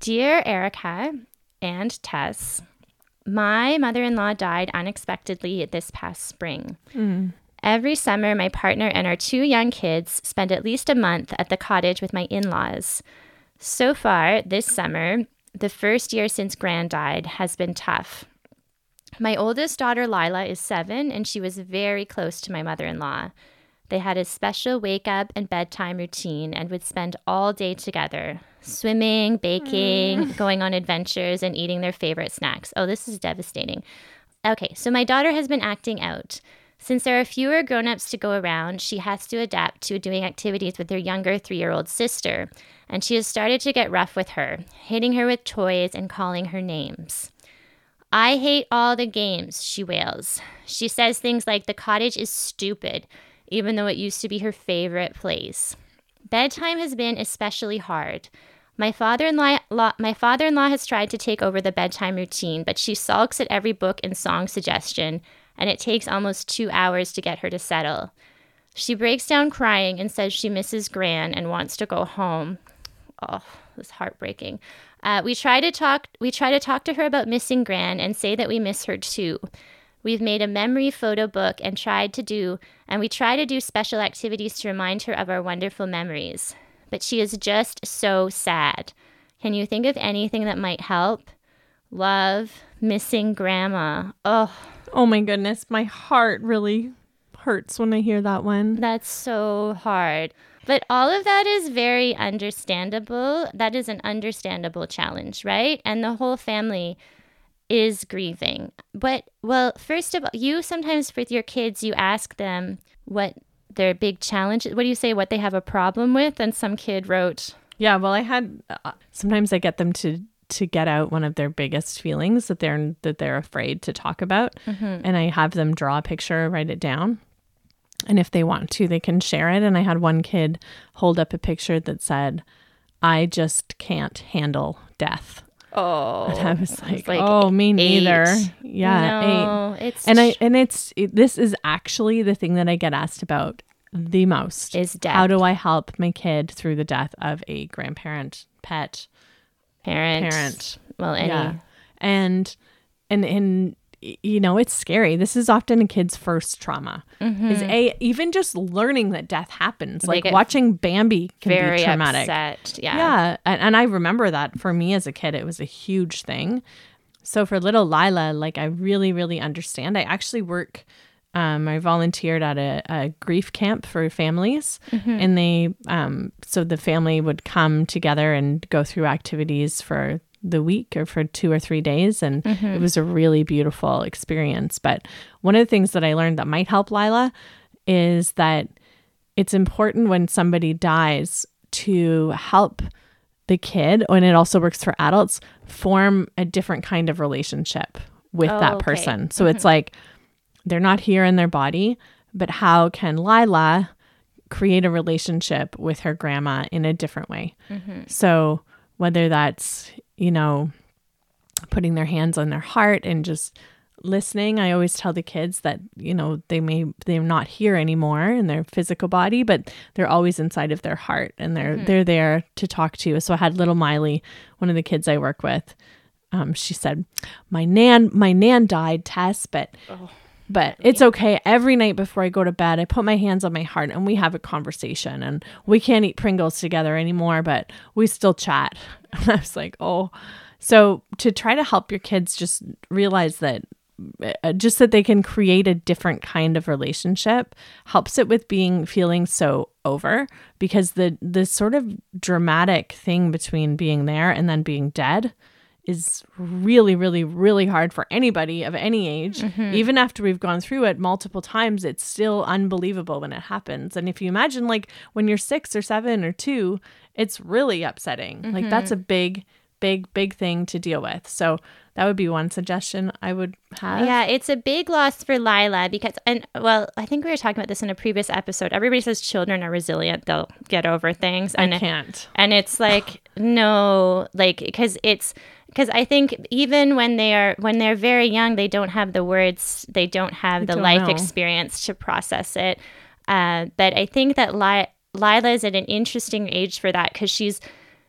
Dear Erica and Tess, my mother in law died unexpectedly this past spring. Hmm. Every summer, my partner and our two young kids spend at least a month at the cottage with my in laws. So far, this summer, the first year since Gran died, has been tough. My oldest daughter, Lila, is seven, and she was very close to my mother in law. They had a special wake up and bedtime routine and would spend all day together swimming, baking, mm. going on adventures, and eating their favorite snacks. Oh, this is devastating. Okay, so my daughter has been acting out. Since there are fewer grown ups to go around, she has to adapt to doing activities with her younger three year old sister, and she has started to get rough with her, hitting her with toys and calling her names. I hate all the games, she wails. She says things like the cottage is stupid, even though it used to be her favorite place. Bedtime has been especially hard. My father-in-law, law, my father-in-law has tried to take over the bedtime routine, but she sulks at every book and song suggestion, and it takes almost two hours to get her to settle. She breaks down crying and says she misses Gran and wants to go home. Oh, this is heartbreaking. Uh, we try to talk. We try to talk to her about missing Gran and say that we miss her too. We've made a memory photo book and tried to do, and we try to do special activities to remind her of our wonderful memories. But she is just so sad. Can you think of anything that might help? Love, missing grandma. Oh, Oh my goodness, my heart really hurts when I hear that one. That's so hard. But all of that is very understandable. That is an understandable challenge, right? And the whole family is grieving. But, well, first of all, you sometimes with your kids, you ask them what their big challenge What do you say? What they have a problem with? And some kid wrote, Yeah, well, I had uh, sometimes I get them to to get out one of their biggest feelings that they're that they're afraid to talk about, and I have them draw a picture, write it down, and if they want to, they can share it. And I had one kid hold up a picture that said, "I just can't handle death." Oh, And I was like, like "Oh, me neither." eight. Yeah, eight. no, it's And I and it's it, this is actually the thing that I get asked about the most. is death. How do I help my kid through the death of a grandparent, pet, parent, parent? well, any Yeah. And and and you know, it's scary. This is often a kid's first trauma. Is a even just learning that death happens. Like watching Bambi can very be traumatic. upset. Yeah. Yeah, and, and I remember that for me as a kid, it was a huge thing. So for little Lila, like I really, really understand. I actually work. Um, I volunteered at a, a grief camp for families, and they um, so the family would come together and go through activities for the week or for two or three days, and mm-hmm. it was a really beautiful experience. But one of the things that I learned that might help Lila is that it's important when somebody dies to help the kid and it also works for adults form a different kind of relationship with Oh, that okay. person. So mm-hmm. it's like they're not here in their body but how can lila create a relationship with her grandma in a different way? Mm-hmm. So whether that's you know putting their hands on their heart and just listening. I always tell the kids that you know they may they're not here anymore in their physical body but they're always inside of their heart and they're they're there to talk to so i had little miley one of the kids i work with um, she said, "My nan, my nan died, Tess, but." But it's okay. Every night before I go to bed, I put my hands on my heart and we have a conversation. And we can't eat Pringles together anymore, but we still chat. And I was like, oh. So to try to help your kids just realize that uh, just that they can create a different kind of relationship helps it with being feeling so over because the the sort of dramatic thing between being there and then being dead is really really really hard for anybody of any age. Mm-hmm. Even after we've gone through it multiple times it's still unbelievable when it happens. And if you imagine like when you're 6 or 7 or 2 it's really upsetting. Like that's a mm-hmm. big big big thing to deal with so that would be one suggestion i would have Yeah, it's a big loss for Lila because, and well, I think we were talking about this in a previous episode. Everybody says children are resilient; they'll get over things, and i can't and it's like no, like because it's because I think even when they are when they're very young, they don't have the words, they don't have the don't life know. experience to process it. Uh, but I think that Li- Lila is at an interesting age for that because she's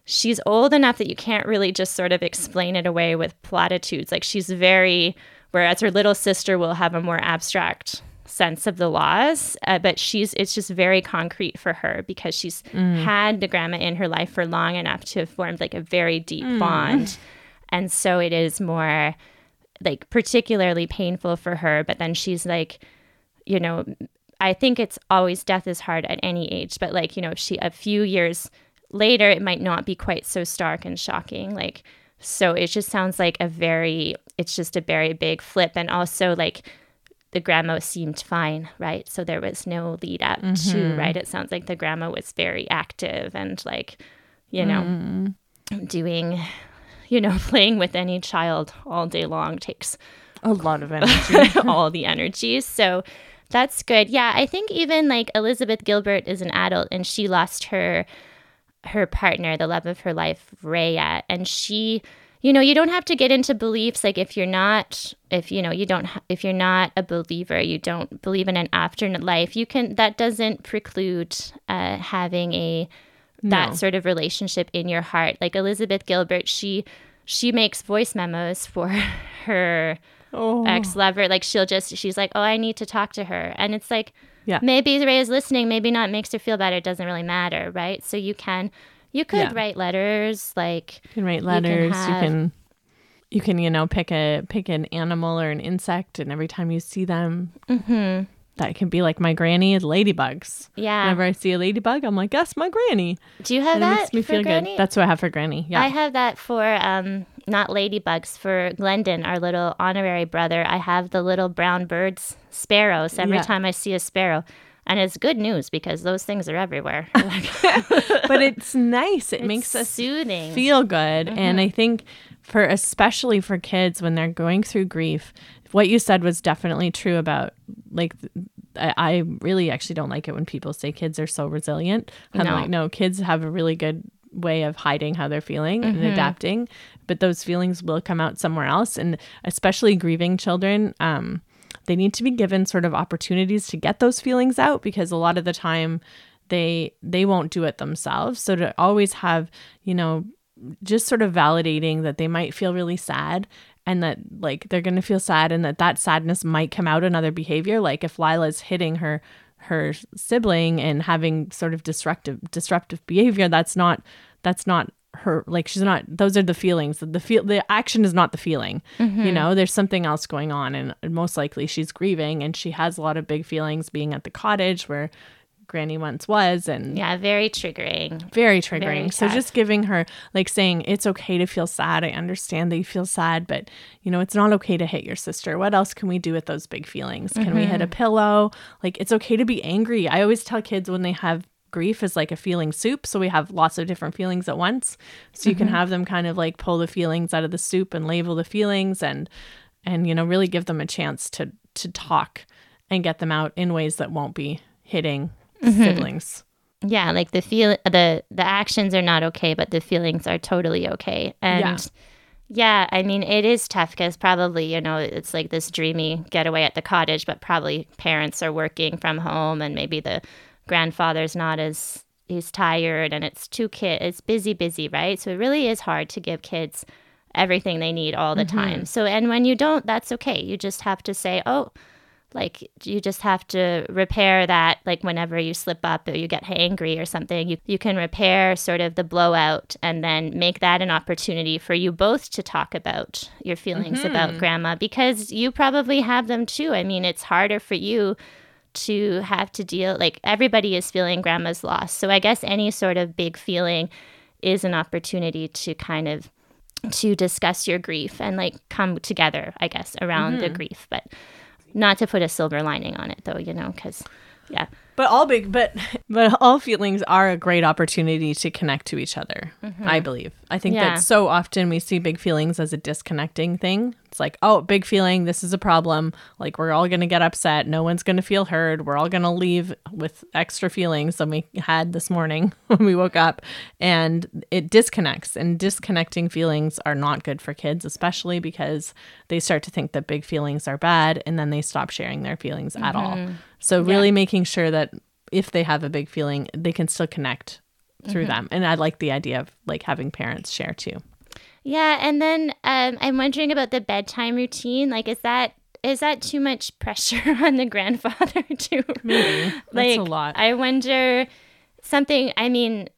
she's old enough that you can't really just sort of explain it away with platitudes. Like she's very, whereas her little sister will have a more abstract sense of the laws, uh, but she's it's just very concrete for her because she's had the grandma in her life for long enough to have formed like a very deep bond, and so it is more like particularly painful for her. But then she's like, you know, I think it's always death is hard at any age, but like, you know, if she a few years later it might not be quite so stark and shocking. Like so it just sounds like a very it's just a very big flip and also like the grandma seemed fine, right? So there was no lead up to, mm-hmm. right? It sounds like the grandma was very active and like, you know, mm. doing you know, playing with any child all day long takes a lot of energy all the energy. So that's good. Yeah, I think even like Elizabeth Gilbert is an adult and she lost her her partner, the love of her life, Rayya, and she you know, you don't have to get into beliefs like if you're not if you know, you don't if you're not a believer, you don't believe in an afterlife, you can that doesn't preclude uh having a that No. sort of relationship in your heart. Like Elizabeth Gilbert, she she makes voice memos for her oh ex lover. Like she'll just she's like, Oh, I need to talk to her. And it's like Yeah. maybe Ray is listening, maybe not, makes her feel better. It doesn't really matter, right? So you can you could Yeah. write letters like You can write letters. You have- can, you can, you know, pick a pick an animal or an insect, and every time you see them, mhm. That can be like my granny is ladybugs. Yeah. Whenever I see a ladybug, I'm like, that's my granny. Do you have And it that makes me for feel Granny? good. That's what I have for granny. Yeah. I have that for um not ladybugs for Glendon, our little honorary brother. I have the little brown birds, sparrows. Every Yeah. time I see a sparrow, and it's good news because those things are everywhere. but it's nice. It It's makes us soothing. feel good. Mm-hmm. And I think for especially for kids when they're going through grief, what you said was definitely true about like I, I really actually don't like it when people say kids are so resilient. I'm No. like, no, kids have a really good way of hiding how they're feeling and adapting, but those feelings will come out somewhere else. And especially grieving children, um, they need to be given sort of opportunities to get those feelings out because a lot of the time they they won't do it themselves so to always have you know just sort of validating that they might feel really sad and that like they're going to feel sad and that that sadness might come out in other behavior. Like if lila's hitting her her sibling and having sort of disruptive disruptive behavior that's not that's not her like she's not those are the feelings. The feel the action is not the feeling you mm-hmm. know? There's something else going on and most likely she's grieving and she has a lot of big feelings being at the cottage where granny once was and yeah, very triggering. very triggering. Very so just giving her like saying it's okay to feel sad. I understand that you feel sad, but you know, it's not okay to hit your sister. What else can we do with those big feelings? Can we Mm-hmm. hit a pillow? Like it's okay to be angry. I always tell kids when they have grief is like a feeling soup, so we have lots of different feelings at once. So you Mm-hmm. can have them kind of like pull the feelings out of the soup and label the feelings and and you know, really give them a chance to to talk and get them out in ways that won't be hitting Mm-hmm. siblings. Yeah, like the feel the the actions are not okay, but the feelings are totally okay. And yeah, I mean it is tough because probably you know it's like this dreamy getaway at the cottage, but probably parents are working from home, and maybe the grandfather's not as he's tired, and it's two kids. It's busy, busy, right? So it really is hard to give kids everything they need all the time. So, and when you don't, that's okay. You just have to say, oh, like you just have to repair that like whenever you slip up or you get angry or something you, you can repair sort of the blowout and then make that an opportunity for you both to talk about your feelings about mm-hmm. grandma because you probably have them too. I mean it's harder for you to have to deal like everybody is feeling grandma's loss. So i guess any sort of big feeling is an opportunity to kind of to discuss your grief and like come together i guess around the mm-hmm. grief. But not to put a silver lining on it though you know because yeah But all big, but but all feelings are a great opportunity to connect to each other. Mm-hmm. I believe. I think Yeah. that so often we see big feelings as a disconnecting thing. It's like, oh, big feeling, this is a problem. Like we're all gonna get upset. No one's gonna feel heard. We're all gonna leave with extra feelings than we had this morning when we woke up, and it disconnects. And disconnecting feelings are not good for kids, especially because they start to think that big feelings are bad, and then they stop sharing their feelings at all. Mm-hmm. So really making sure that if they have a big feeling, they can still connect through mm-hmm. them. And I like the idea of like having parents share too. Yeah, and then um, I'm wondering about the bedtime routine. Like, is that is that too much pressure on the grandfather to Maybe. That's a lot. I wonder something. I mean,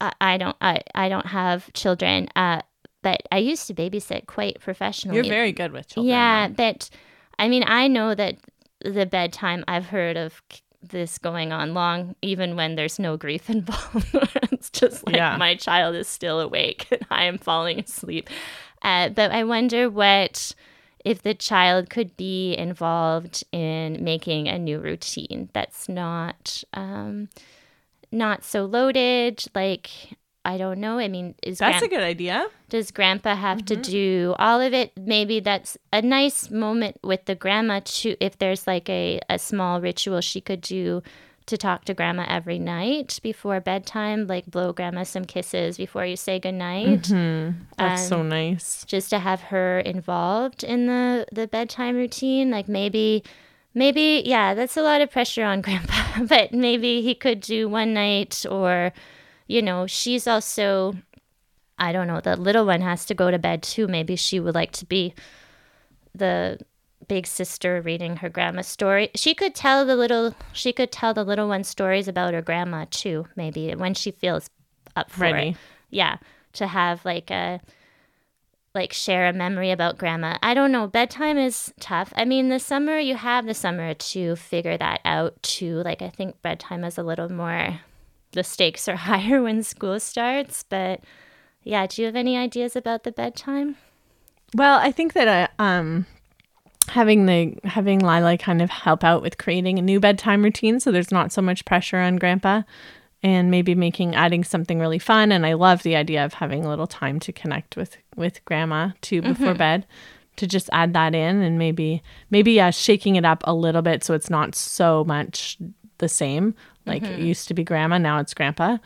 I, I don't I, I don't have children, uh, but I used to babysit quite professionally. You're very good with children. yeah, though. but I mean, I know that the bedtime. I've heard of this going on long, even when there's no grief involved. it's just like Yeah. my child is still awake and I am falling asleep. Uh, but I wonder what if the child could be involved in making a new routine that's not um, not so loaded. Like I don't know. I mean, is That's gran- a good idea. does grandpa have to do all of it maybe that's a nice moment with the grandma to if there's like a, a small ritual she could do to talk to grandma every night before bedtime like blow grandma some kisses before you say goodnight That's Um, so nice. just to have her involved in the the bedtime routine like maybe maybe yeah that's a lot of pressure on grandpa but maybe he could do one night or you know she's also i don't know the little one has to go to bed too maybe she would like to be the big sister reading her grandma's story she could tell the little she could tell the little one stories about her grandma too maybe when she feels up for Ready. it yeah to have like a like share a memory about grandma. I don't know. Bedtime is tough. I mean, the summer you have the summer to figure that out too. Like I think bedtime is a little more the stakes are higher when school starts, but yeah, do you have any ideas about the bedtime? Well, I think that uh, um having the having Lila kind of help out with creating a new bedtime routine so there's not so much pressure on grandpa and maybe making adding something really fun and I love the idea of having a little time to connect with with grandma too before bed to just add that in and maybe maybe yeah shaking it up a little bit so it's not so much the same like it mm-hmm. used to be grandma now it's grandpa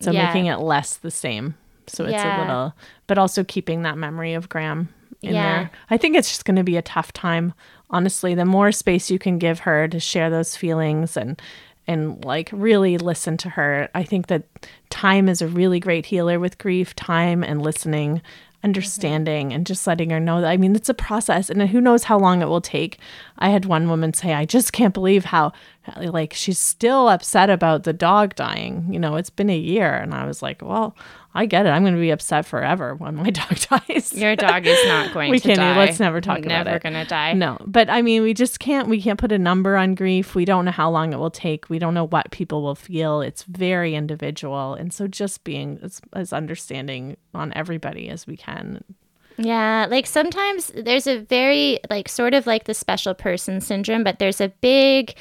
so Yeah. making it less the same so it's Yeah. a little but also keeping that memory of Gran in Yeah. there. I think it's just going to be a tough time. Honestly, the more space you can give her to share those feelings and and like really listen to her. I think that time is a really great healer with grief, time and listening, understanding and just letting her know that I mean it's a process and who knows how long it will take. I had one woman say, "I just can't believe how like she's still upset about the dog dying. You know, it's been a year." And I was like, "Well, I get it. I'm going to be upset forever when my dog dies." Your dog is not going We to can't- die. let's never talk about Never it. gonna die. No, but I mean, we just can't. We can't put a number on grief. We don't know how long it will take. We don't know what people will feel. It's very individual, and so just being as, as understanding on everybody as we can. Yeah, like sometimes there's a very like sort of like the special person syndrome, but there's a big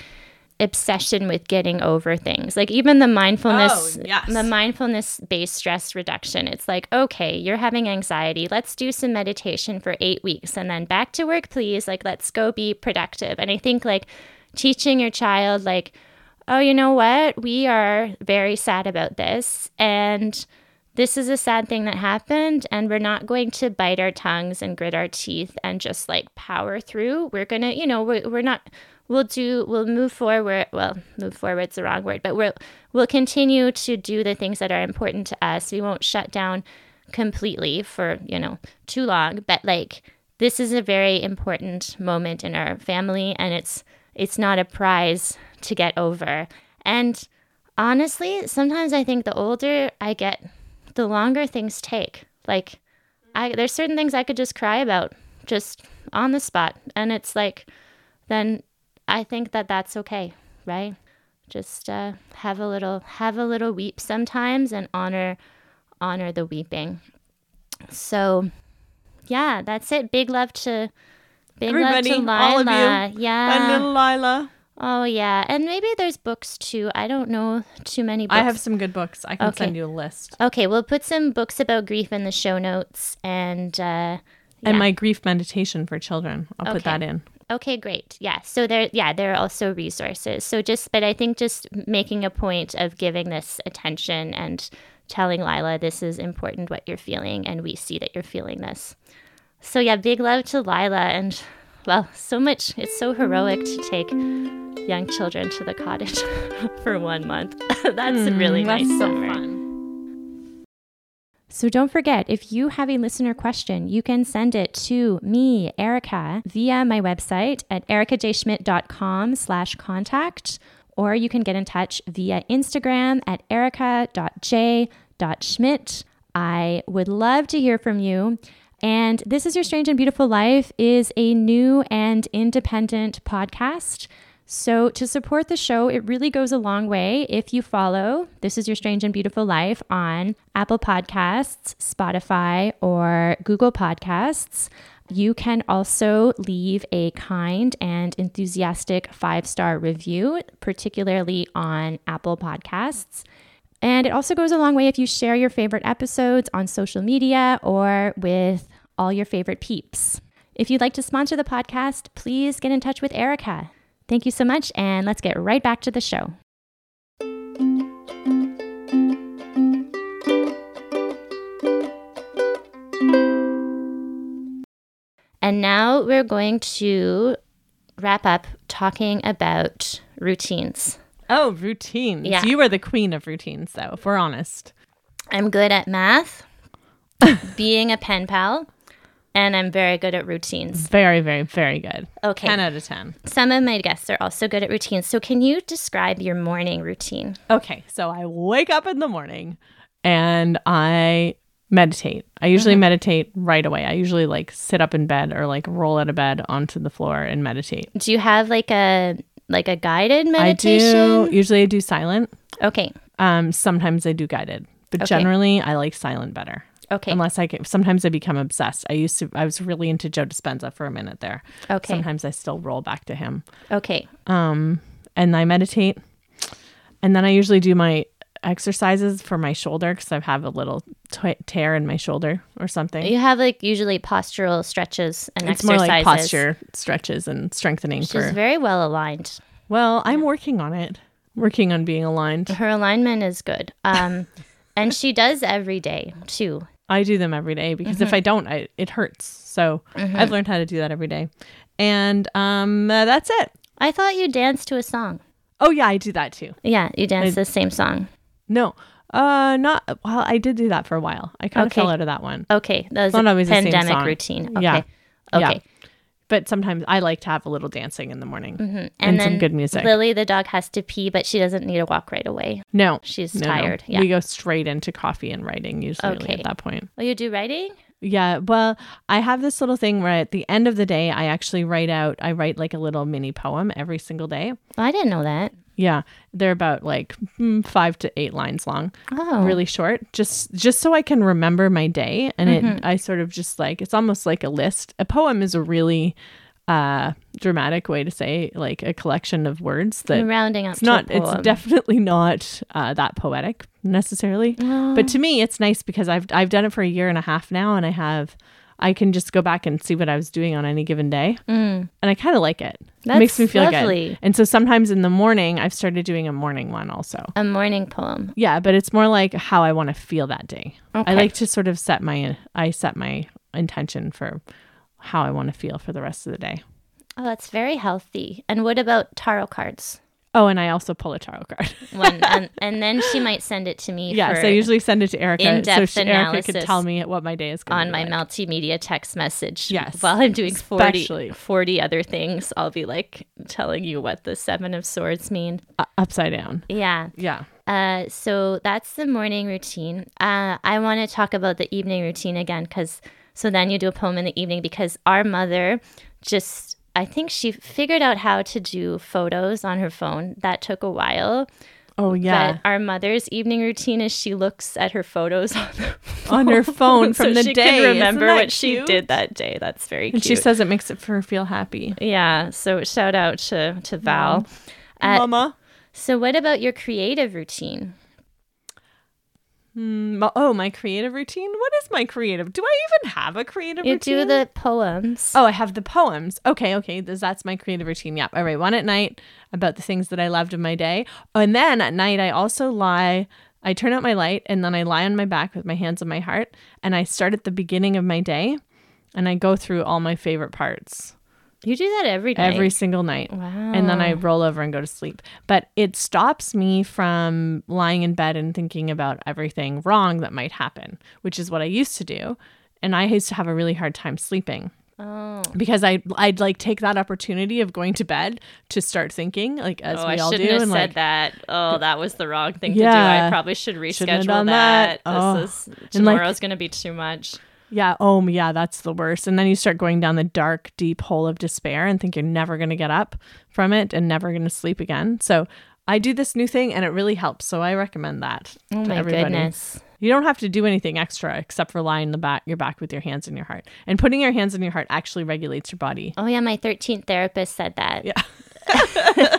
obsession with getting over things. Like even the mindfulness Oh, yes. the mindfulness based stress reduction. It's like, okay, you're having anxiety. Let's do some meditation for 8 weeks and then back to work please. Like let's go be productive. And I think like teaching your child like oh, you know what? We are very sad about this and this is a sad thing that happened and we're not going to bite our tongues and grit our teeth and just like power through we're gonna you know we're, we're not we'll do we'll move forward well move forward's the wrong word but we'll we'll continue to do the things that are important to us we won't shut down completely for, you know, too long, but like this is a very important moment in our family and it's it's not a prize to get over. And honestly, sometimes I think the older I get, the longer things take. Like I there's certain things I could just cry about just on the spot and it's like then I think that that's okay, right? Just uh, have a little have a little weep sometimes and honor honor the weeping. So, yeah, that's it. Big love to big Everybody, love to all of you, Lila. Yeah. And little Lila. Oh yeah, and maybe there's books too. I don't know too many books. I have some good books. I can Okay. send you a list. Okay, we'll put some books about grief in the show notes and uh And my grief meditation for children. I'll put that in. Okay, great. Yeah. So there yeah, there are also resources. So just but I think just making a point of giving this attention and telling Lila this is important what you're feeling and we see that you're feeling this. So yeah, big love to Lila and well, so much it's so heroic to take young children to the cottage for one month. that's a really mm, nice summer. So don't forget, if you have a listener question, you can send it to me, Erica, via my website at ericajschmidt.com slash contact, or you can get in touch via Instagram at erica.j.schmidt. I would love to hear from you. And This is Your Strange and Beautiful Life is a new and independent podcast. So, to support the show, it really goes a long way if you follow This Is Your Strange and Beautiful Life on Apple Podcasts, Spotify, or Google Podcasts. You can also leave a kind and enthusiastic five star review, particularly on Apple Podcasts. And it also goes a long way if you share your favorite episodes on social media or with all your favorite peeps. If you'd like to sponsor the podcast, please get in touch with Erica. Thank you so much, and let's get right back to the show. And now we're going to wrap up talking about routines. Oh, routines. Yeah. You are the queen of routines, though, if we're honest. I'm good at math, being a pen pal, and I'm very good at routines. Very, very, very good. Okay. 10 out of 10. Some of my guests are also good at routines. So, can you describe your morning routine? Okay, so I wake up in the morning and I meditate. I usually Mm-hmm. meditate right away. I usually like sit up in bed or like roll out of bed onto the floor and meditate. Do you have like a like a guided meditation? I do usually I do silent. Okay. Um sometimes I do guided, but Okay. generally I like silent better. Okay. Unless I can, sometimes I become obsessed. I used to I was really into Joe Dispenza for a minute there. Okay. Sometimes I still roll back to him. Okay. um, and I meditate. And then I usually do my exercises for my shoulder because I have a little t- tear in my shoulder or something. You have like usually postural stretches and it's more like posture stretches and strengthening She's for. very well aligned. well, I'm working on it. Working on being aligned. Her alignment is good. Um, and she does every day too. I do them every day because Mm-hmm. if I don't, I, it hurts. So I've learned how to do that every day. And um, uh, that's it. I thought you danced to a song. Oh yeah, I do that too. Yeah, you danced the same song. No, uh, not well. I did do that for a while. I kind of Okay. fell out of that one. Okay, that was not a always the same pandemic song. routine. Okay. Yeah. Okay. Yeah. But sometimes I like to have a little dancing in the morning mm-hmm. And, and, then some good music. Lily the dog has to pee, but she doesn't need to walk right away. no, She's no, no. tired. Yeah. We go straight into coffee and writing usually Okay. at that point. Will you do writing? Yeah, well, I have this little thing where at the end of the day, I actually write out. I write like a little mini poem every single day. Oh, I didn't know that. Yeah, they're about like mm, five to eight lines long. Oh, really short. Just just so i can remember my day. And Mm-hmm. it i sort of just like it's almost like a list. A poem is a really uh dramatic way to say like a collection of words that rounding up it's not it's definitely not uh, that poetic necessarily. But to me it's nice because i've i've done it for a year and a half now and i have i can just go back and see what i was doing on any given day mm. and i kind of like it it makes me feel lovely. good and so sometimes in the morning i've started doing a morning one also a morning poem. yeah, but it's more like how I want to feel that day. Okay. I like to sort of set my I set my intention for how I want to feel for the rest of the day. Oh, that's very healthy. And what about tarot cards? Oh, and I also pull a tarot card. When, and, and then she might send it to me yes, I usually send it to Erica so in-depth she, Erica could tell me what my day is going on my like. multimedia text message. Yes, While I'm doing 40, 40 other things, I'll be like telling you what the Seven of Swords mean. Uh, upside down. Yeah. Yeah. Uh, so that's the morning routine. Uh, I want to talk about the evening routine again because so then you do a poem in the evening because our mother just I think she figured out how to do photos on her phone. That took a while. Oh yeah. But our mother's evening routine is she looks at her photos on, the On her phone from so the she day. can remember what she did that day. That's very cute. And cute. she says it makes it for her feel happy. yeah. So shout out to to Val. Uh, Mama. so what about your creative routine? Mm, oh, my creative routine. What is my creative? Do I even have a creative You routine? do the poems. Oh, I have the poems. Okay, okay. This, that's my creative routine. Yep. I write one at night about the things that I loved in my day. Oh, and then at night, I also lie. I turn out my light and then I lie on my back with my hands on my heart. And I start at the beginning of my day and I go through all my favorite parts You do that every night. every single night. wow. And then I roll over and go to sleep. But it stops me from lying in bed and thinking about everything wrong that might happen, which is what I used to do. And I used to have a really hard time sleeping Oh. because I I'd like take that opportunity of going to bed to start thinking like as Oh, we I all do shouldn't have and said like that. Oh, that was the wrong thing Yeah. to do. I probably should reschedule that. that. Oh. This is And, like- tomorrow's gonna be too much. Yeah oh yeah that's the worst and then you start going down the dark deep hole of despair and think you're never going to get up from it and never going to sleep again so I do this new thing and it really helps so I recommend that Oh to my everybody. goodness. You don't have to do anything extra except for lying the back your back with your hands in your heart. And putting your hands in your heart actually regulates your body. Oh yeah, my 13th therapist said that. Yeah.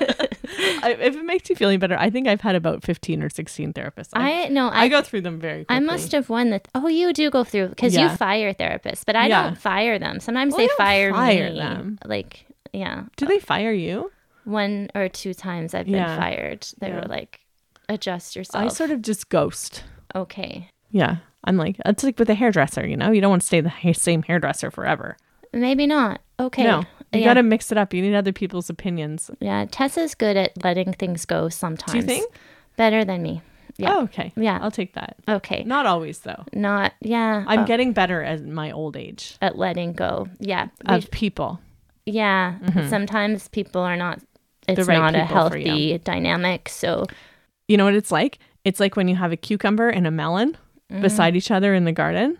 If it makes you feel any better, I think I've had about 15 or 16 therapists. I, I no, I I go through them very quickly. I must have won the. Oh, you do go through because Yeah. you fire therapists, but I Yeah. don't fire them. Sometimes Well, they fire, fire me. them. Like yeah, Do they fire you? one or two times I've been Yeah. fired. They were like, adjust yourself. I sort of just ghost. okay. Yeah. I'm like, it's like with a hairdresser, you know? You don't want to stay the same hairdresser forever. Maybe not. Okay. No. You yeah. got to mix it up. You need other people's opinions. Yeah, Tess's good at letting things go sometimes. Do you think? Better than me. Yeah. Oh, okay. Yeah. I'll take that. Okay. Not always, though. Not, yeah. I'm uh, getting better at my old age at letting go. Yeah. Of people. yeah. Sometimes people are not, it's right not a people for you. healthy dynamic. So, You know what it's like? It's like when you have a cucumber and a melon Mm-hmm. beside each other in the garden.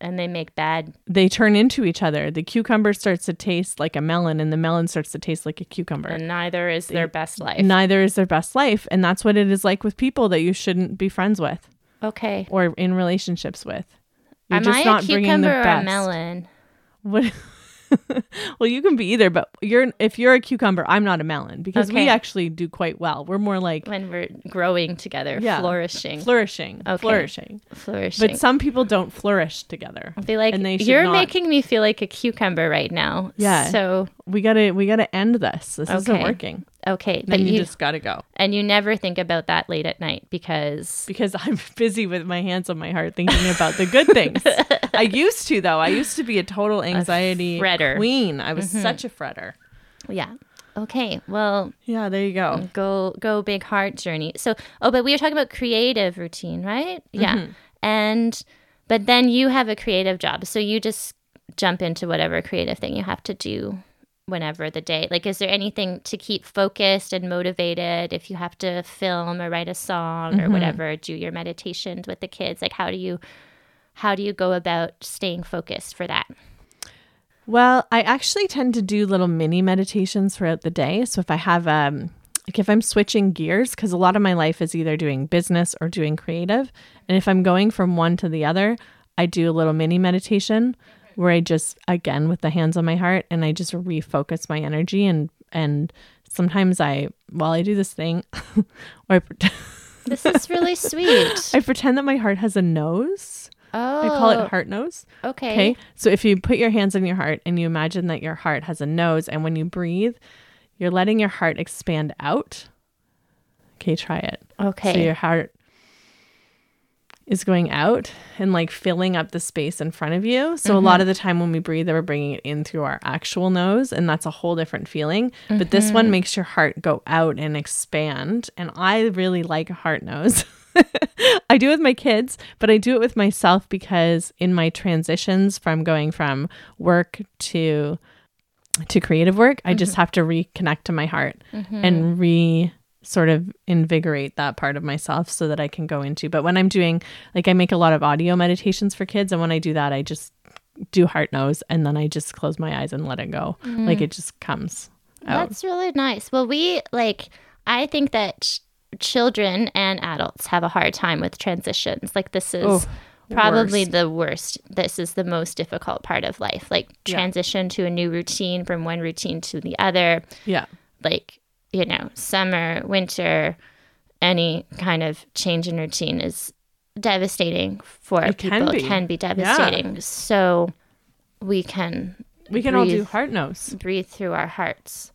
And they make bad, They turn into each other. The cucumber starts to taste like a melon, and the melon starts to taste like a cucumber. and neither is their best life. Neither is their best life. And that's what it is like with people that you shouldn't be friends with okay. or in relationships with. You're Am just I not a bringing the cucumber or a best. melon? What? well, you can be either, but you're if you're a cucumber, I'm not a melon because we actually do quite well. We're more like When we're growing together, Yeah. flourishing, flourishing, Okay. flourishing. flourishing. But some people don't flourish together. Feel like and they you're not. making me feel like a cucumber right now. Yeah. So We gotta we gotta end this. This isn't working. okay, but Then you, you, just gotta go and you never think about that late at night because because I'm busy with my hands on my heart thinking about the good things. I used to though. I used to be a total anxiety fretter. Mm-hmm. queen. I was such a fretter. yeah. Okay. Well, Yeah, there you go. go go big heart journey. So oh, but we were talking about creative routine, right? Yeah. Mm-hmm. And but then you have a creative job, so you just jump into whatever creative thing you have to do whenever the day like is there anything to keep focused and motivated if you have to film or write a song Mm-hmm. or whatever do your meditations with the kids like how do you how do you go about staying focused for that Well, I actually tend to do little mini meditations throughout the day. So if I have um like if I'm switching gears cuz a lot of my life is either doing business or doing creative, and if I'm going from one to the other, I do a little mini meditation where I just again with the hands on my heart and I just refocus my energy and and sometimes I while I do this thing or I, pretend, this is really sweet I pretend that my heart has a nose. oh I call it oh. heart nose. okay Okay. So if you put your hands on your heart and you imagine that your heart has a nose, and when you breathe, you're letting your heart expand out. Okay, try it. okay So your heart is going out and like filling up the space in front of you. So a lot mm-hmm. of the time when we breathe, we're bringing it in through our actual nose, and that's a whole different feeling. But this one mm-hmm. makes your heart go out and expand. And I really like a heart nose. I do it with my kids, but I do it with myself because in my transitions from going from work to to creative work, I just mm-hmm. have to reconnect to my heart and re sort of invigorate that part of myself so that I can go into. But when I'm doing like I make a lot of audio meditations for kids and when I do that I just do heart nose and then I just close my eyes and let it go. Mm-hmm. Like it just comes out. That's really nice. Well, we like, I think that ch- children and adults have a hard time with transitions. Like, this is Oh, probably worst. the worst. This is the most difficult part of life. Like, Yeah. transition to a new routine from one routine to the other. Yeah. Like, you know, summer, winter, any kind of change in routine is devastating for It can people. be. It can be devastating. So, we can We can all do heart nose. breathe through our hearts.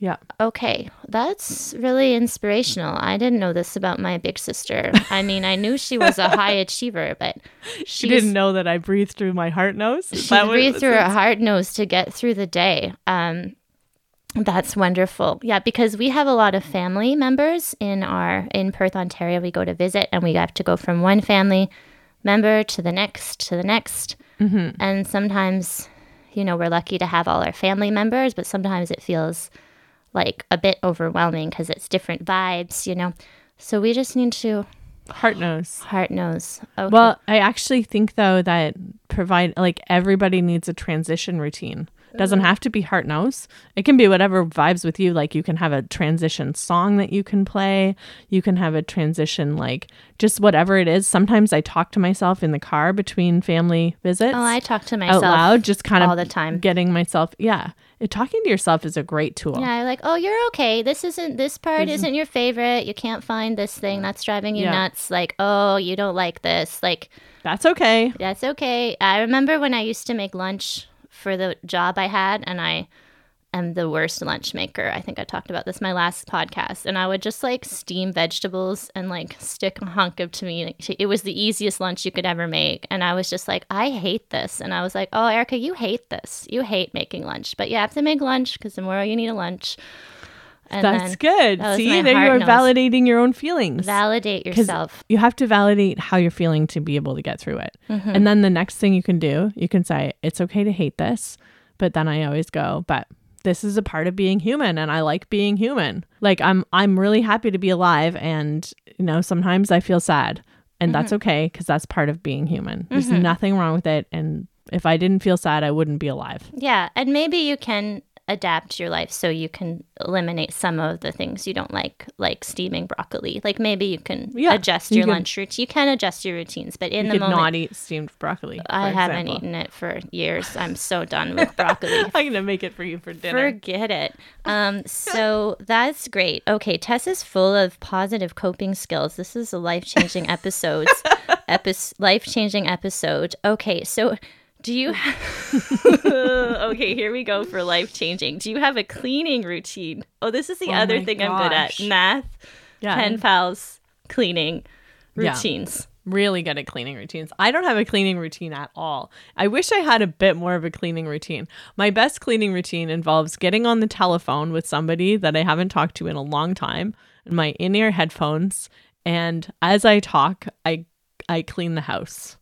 Yeah. Okay, that's really inspirational. I didn't know this about my big sister. I mean, I knew she was a high achiever, but She didn't know that I breathe through my heart nose. she breathed through her heart nose to get through the day. Um, that's wonderful. Yeah, because we have a lot of family members in our in Perth, Ontario. We go to visit, and we have to go from one family member to the next to the next. Mm-hmm. And sometimes, you know, we're lucky to have all our family members, but sometimes it feels like a bit overwhelming because it's different vibes, you know. So we just need to heart nose. heart nose. Okay. Well, I actually think though that provide like everybody needs a transition routine. Doesn't mm-hmm. have to be heart nose. It can be whatever vibes with you. Like you can have a transition song that you can play. You can have a transition like just whatever it is. Sometimes I talk to myself in the car between family visits. oh, I talk to myself out loud, just kind of all the time. getting myself. Yeah, talking to yourself is a great tool. Yeah, like, oh, you're okay. This isn't this part isn't your favorite. You can't find this thing that's driving you Yeah. nuts. Like, oh, you don't like this. Like, That's okay. that's okay. I remember when I used to make lunch for the job I had, and I am the worst lunch maker. I think I talked about this my last podcast, and I would just like steam vegetables and like stick a hunk of tomato. It was the easiest lunch you could ever make, and I was just like, I hate this. And I was like, Oh, Erica, you hate this. You hate making lunch, but you have to make lunch because tomorrow you need a lunch. And That's good. that See, there you are validating your own feelings. validate yourself. You have to validate how you're feeling to be able to get through it. Mm-hmm. And then the next thing you can do, you can say, it's okay to hate this. But then I always go, but this is a part of being human and I like being human. Like I'm I'm really happy to be alive and you know, sometimes I feel sad. And that's Mm-hmm. okay because that's part of being human. There's nothing wrong with it and if I didn't feel sad, I wouldn't be alive. Yeah, and maybe you can adapt your life so you can eliminate some of the things you don't like, like steaming broccoli. Like maybe you can Yeah, adjust your can- lunch routine. You can adjust your routines, but in You the could moment, not eat steamed broccoli. I haven't example. eaten it for years. I'm so done with broccoli. I'm gonna make it for you for dinner. Forget it. Um, so that's great. Okay, Tess is full of positive coping skills. This is a life changing episode. epi- life changing episode. Okay, so do you? Have- okay, here we go for life changing. Do you have a cleaning routine? Oh, this is the Oh other thing I'm good at: math, yeah, pen pals, cleaning Yeah. routines. really good at cleaning routines. I don't have a cleaning routine at all. I wish I had a bit more of a cleaning routine. My best cleaning routine involves getting on the telephone with somebody that I haven't talked to in a long time, and my in-ear headphones, and as I talk, I I clean the house.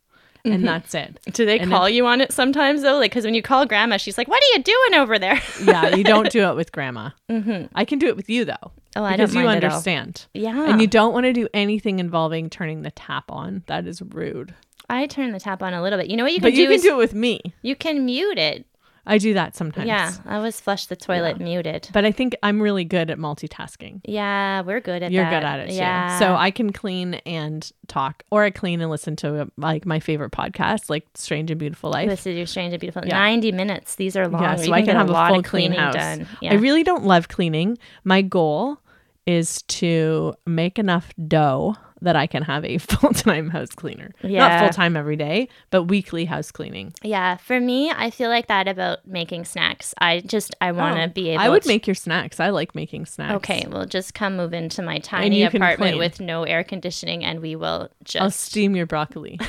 And mm-hmm. that's it. Do they And call you on it sometimes though? Like, because when you call grandma, she's like, "What are you doing over there?" Yeah, you don't do it with grandma. Mm-hmm. I can do it with you though. Oh, I because don't you mind at all. understand. Yeah. And you don't want to do anything involving turning the tap on. That is rude. I turn the tap on a little bit. You know what you can But do you can is do it with me. you can mute it. I do that sometimes. Yeah, I always flush the toilet muted. But I think I'm really good at multitasking. Yeah, we're good at You're that. good at it too. Yeah. So I can clean and talk, or I clean and listen to like my favorite podcast, like Strange and Beautiful Life. is your strange and beautiful. Yeah. Ninety minutes. These are long. yeah, so I can get have a a lot full of clean cleaning house. done. Yeah. I really don't love cleaning. My goal is to make enough dough that I can have a full time house cleaner. Not Yeah. full time every day, but weekly house cleaning. Yeah, for me, I feel like that about making snacks. I just I want to Oh, be able. I would to- make your snacks. I like making snacks. Okay, well, just come move into my tiny apartment with no air conditioning, and we will just. I'll steam your broccoli.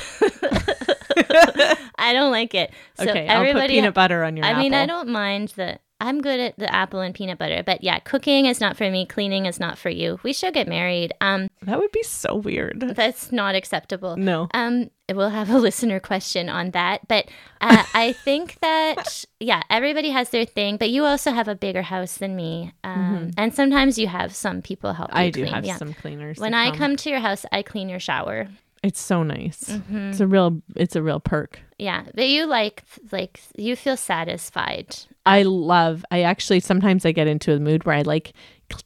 I don't like it. So okay, I'll put peanut butter on your I mean, I don't mind the. I'm good at the apple and peanut butter, but yeah, cooking is not for me. Cleaning is not for you. We should get married. Um, That would be so weird. that's not acceptable. No. Um, we'll have a listener question on that, but uh, I think that yeah, everybody has their thing, but you also have a bigger house than me, um, and sometimes you have some people help. You Mm-hmm. I do clean. have yeah. some cleaners. When I come to your house, I clean your shower. It's so nice. Mm-hmm. It's a real. It's a real perk. Yeah, but you like like you feel satisfied. I love. I actually sometimes I get into a mood where I like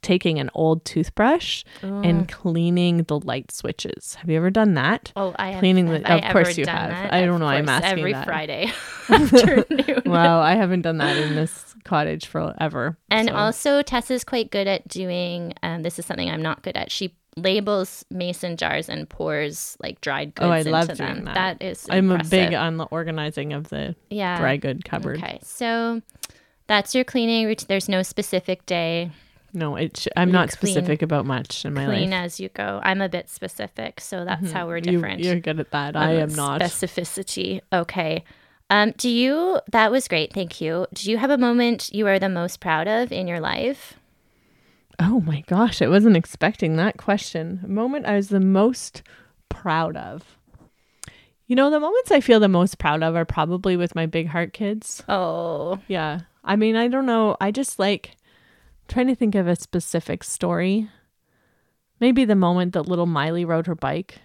taking an old toothbrush and cleaning the light switches. Have you ever done that? Oh, I have, Cleaning have the- I of course you have. That? I don't Of know, I'm asking every that. Friday afternoon. Wow, I haven't done that in this cottage forever. And so- also, Tessa's quite good at doing. Um, this is something I'm not good at. She labels mason jars and pours like dried goods Oh, I into love them. doing that. That is. I'm a big on the organizing of the yeah dry good cupboard. Okay, so that's your cleaning routine. There's no specific day. No, it sh- I'm You not clean- specific about much in my Clean life. Clean as you go. I'm a bit specific, so that's how we're different. you're good at that. I am not. Specificity. Okay. Um, do you, that was great. Thank you. Do you have a moment you are the most proud of in your life? Oh my gosh, I wasn't expecting that question. A moment I was the most proud of. You know, the moments I feel the most proud of are probably with my big heart kids. Oh, Yeah. I mean, I don't know. I just like trying to think of a specific story. Maybe the moment that little Miley rode her bike.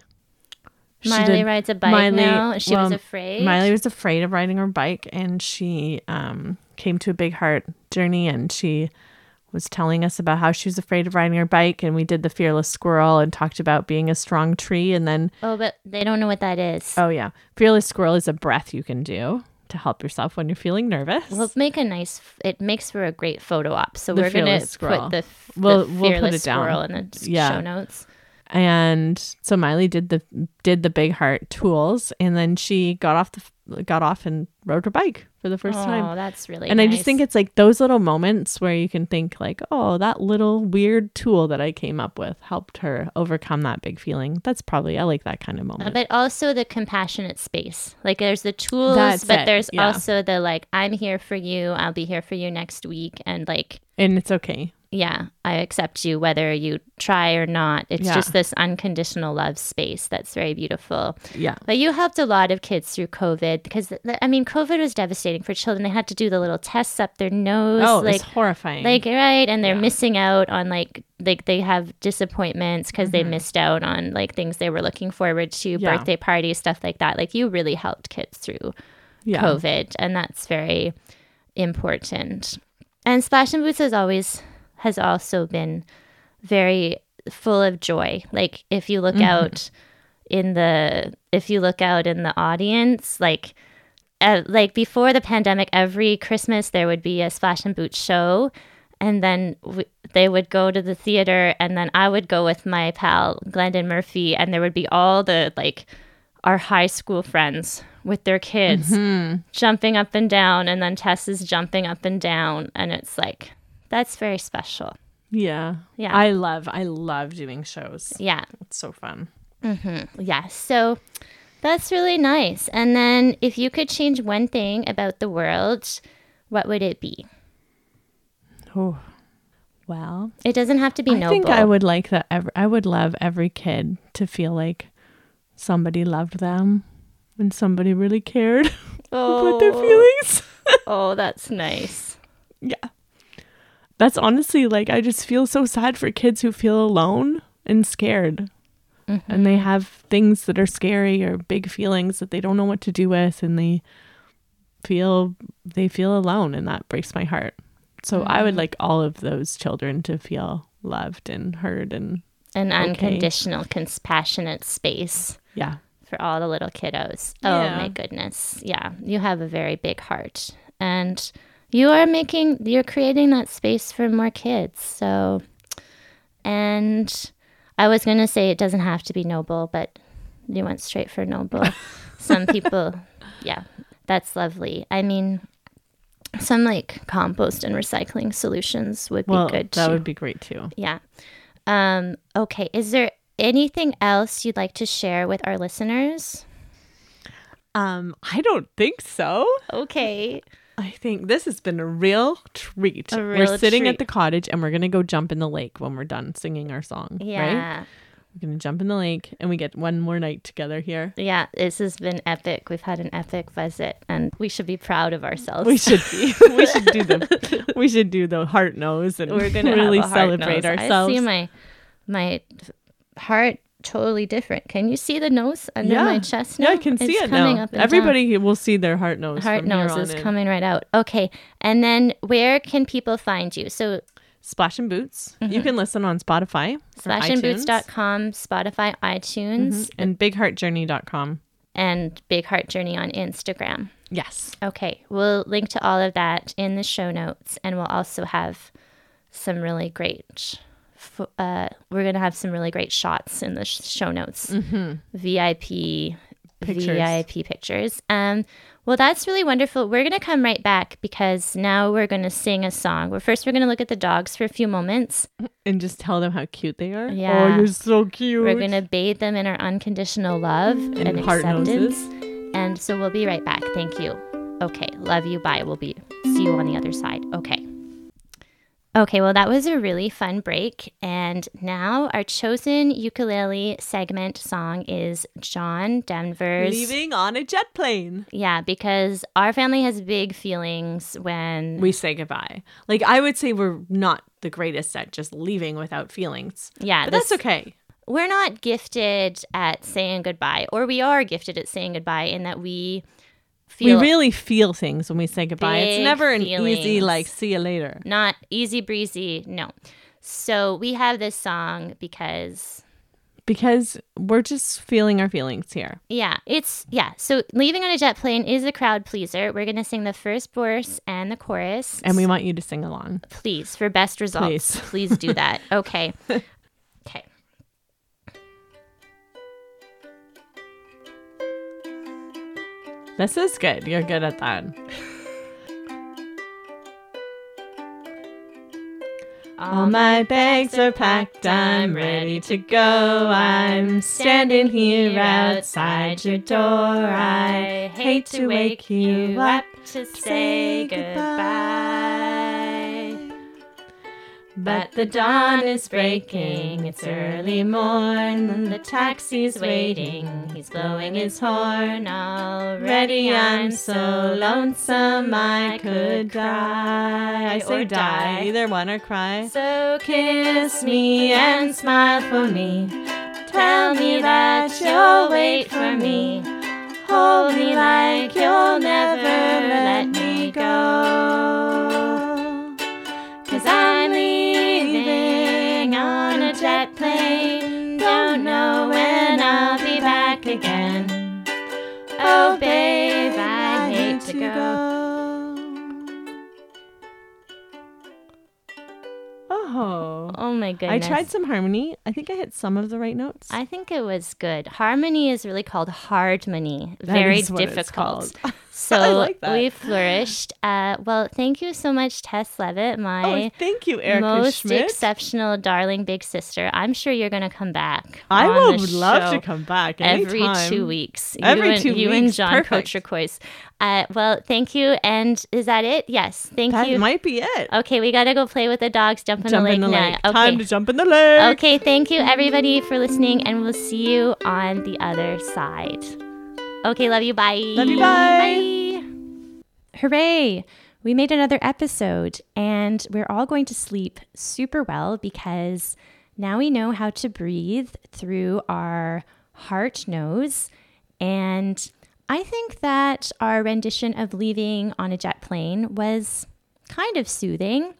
Miley did- rides a bike Miley- now. She was afraid. Miley was afraid of riding her bike and she um, came to a big heart journey and she was telling us about how she was afraid of riding her bike and we did the fearless squirrel and talked about being a strong tree and then oh, but they don't know what that is. oh yeah fearless squirrel is a breath you can do to help yourself when you're feeling nervous We'll make a nice. It makes for a great photo op. So The we're gonna squirrel. put the, the We'll- we'll put fearless it down. squirrel in the Yeah. show notes. and so Miley did the did the big heart tools and then she got off the got off and rode her bike for the first oh, time Oh, that's really. and I just think it's like those little moments where you can think like, oh, that little weird tool that I came up with helped her overcome that big feeling. That's probably I like that kind of moment. but also the compassionate space. Like there's the tools, That's but it, there's yeah. also the like I'm here for you. I'll be here for you next week, and like and it's okay. Yeah, I accept you whether you try or not. It's Yeah. just this unconditional love space that's very beautiful. Yeah. But you helped a lot of kids through COVID because th- I mean COVID was devastating for children. They had to do the little tests up their nose, Oh, like it's horrifying. like right, and they're missing out on like like they have disappointments because they missed out on like things they were looking forward to, Mm-hmm. Yeah. birthday parties, stuff like that. Like you really helped kids through yeah. COVID, and that's very important. And Splash and Boots is always has also been very full of joy. Like if you look Mm-hmm. out in the if you look out in the audience, like uh, like before the pandemic, every Christmas there would be a Splash and Boots show, and then w- they would go to the theater, and then I would go with my pal Glendon Murphy, and there would be all the like our high school friends with their kids jumping up and down, and then Tess is jumping up and down, and it's like that's very special. Yeah. Yeah. I love I love doing shows. Yeah, It's so fun. Mhm. yeah. So that's really nice. And then if you could change one thing about the world, what would it be? Oh. Well, It doesn't have to be I noble. think I would like that ev- I would love every kid to feel like somebody loved them and somebody really cared oh. about their Oh. feelings. Oh, that's nice. Yeah. That's honestly like I just feel so sad for kids who feel alone and scared. And they mm-hmm. have things that are scary or big feelings that they don't know what to do with and they feel they feel alone and that breaks my heart. So I would mm-hmm. like all of those children to feel loved and heard and An Okay. unconditional, compassionate space yeah. for all the little kiddos. Oh Yeah. my goodness. Yeah, you have a very big heart. And you are making, you're creating that space for more kids. So, and I was going to say it doesn't have to be noble, but you went straight for noble. Some people, yeah, that's lovely. I mean, some like compost and recycling solutions would be good that too. would be great too. Yeah. Um, okay. Is there anything else you'd like to share with our listeners? Um, I don't think so. Okay. I think this has been a real treat. A we're sitting treat. at the cottage and we're gonna go jump in the lake when we're done singing our song. Right? Yeah. We're gonna jump in the lake and we get one more night together here. Yeah. This has been epic. We've had an epic visit and we should be proud of ourselves. We should be. we should do the. We should do the heart nose and We're gonna really have a heart celebrate nose. ourselves. I see my my heart totally different. Can you see the nose under my chest now? Yeah, I can see It's it coming now. Up and down. Everybody will see their heart nose. heart from here nose is in. coming right out. Okay. And then where can people find you? So Splash and Boots. Mm-hmm. You can listen on Spotify, splashandboots.com, Spotify, iTunes, and BigHeartJourney.com. and Big Heart Journey on Instagram. Yes. Okay, we'll link to all of that in the show notes, and we'll also have some really great. F- Uh, we're gonna have some really great shots in the sh- show notes. VIP Pictures. VIP pictures. Um, well, that's really wonderful. We're gonna come right back because now we're gonna sing a song. Well, first we're gonna look at the dogs for a few moments. And just tell them how cute they are. Yeah. Oh, you're so cute. We're gonna bathe them in our unconditional love and, heart acceptance. noses. And so we'll be right back. Thank you. Okay. Love you. Bye. We'll be see you on the other side. Okay. Okay, well, that was a really fun break. And now our chosen ukulele segment song is John Denver's. Leaving on a jet plane. Yeah, because our family has big feelings when. We say goodbye. Like I would say we're not the greatest at just leaving without feelings. yeah, But this- that's okay. we're not gifted at saying goodbye, or we are gifted at saying goodbye in that we we really feel things when we say goodbye. It's never an easy like see you later. not easy breezy. No. So we have this song because Because we're just feeling our feelings here. yeah, it's yeah. So leaving on a jet plane is a crowd pleaser. We're gonna sing the first verse and the chorus. And we want you to sing along. please for best results. Please. Please, do that. Okay. This is good. You're good at that. All my bags are packed, I'm ready to go. I'm standing here outside your door. I hate to wake you up to say goodbye. But the dawn is breaking, it's early morn, and the taxi's waiting, he's blowing his horn. Already I'm so lonesome I could cry. I say Or die, either one or cry. So Kiss me and smile for me. Tell me that you'll wait for me. Hold me like you'll never let me go. Cause I'm leaving Oh, babe, I hate to go. Oh. Oh my goodness. I tried some harmony. I think I hit some of the right notes. I think it was good. Harmony is really called hardmony. That Very is what it's difficult. So like we flourished. Uh, well, thank you so much, Tess Leavitt, oh, my thank you, Erica most Schmidt. exceptional, darling big sister. I'm sure you're going to come back. I would love to come back every two weeks. Every you and, two you and weeks, John perfect. Coach Uh, well, thank you. And is that it? Yes. Thank That you. That might be it. okay, we got to go play with the dogs. Jump in jump the lake in the lake. Okay. Time to jump in the lake. Okay, thank you everybody for listening, and we'll see you on the other side. Okay, love you. Bye. Love you, bye. Hooray! We made another episode, and we're all going to sleep super well because now we know how to breathe through our heart nose. And I think that our rendition of leaving on a jet plane was kind of soothing.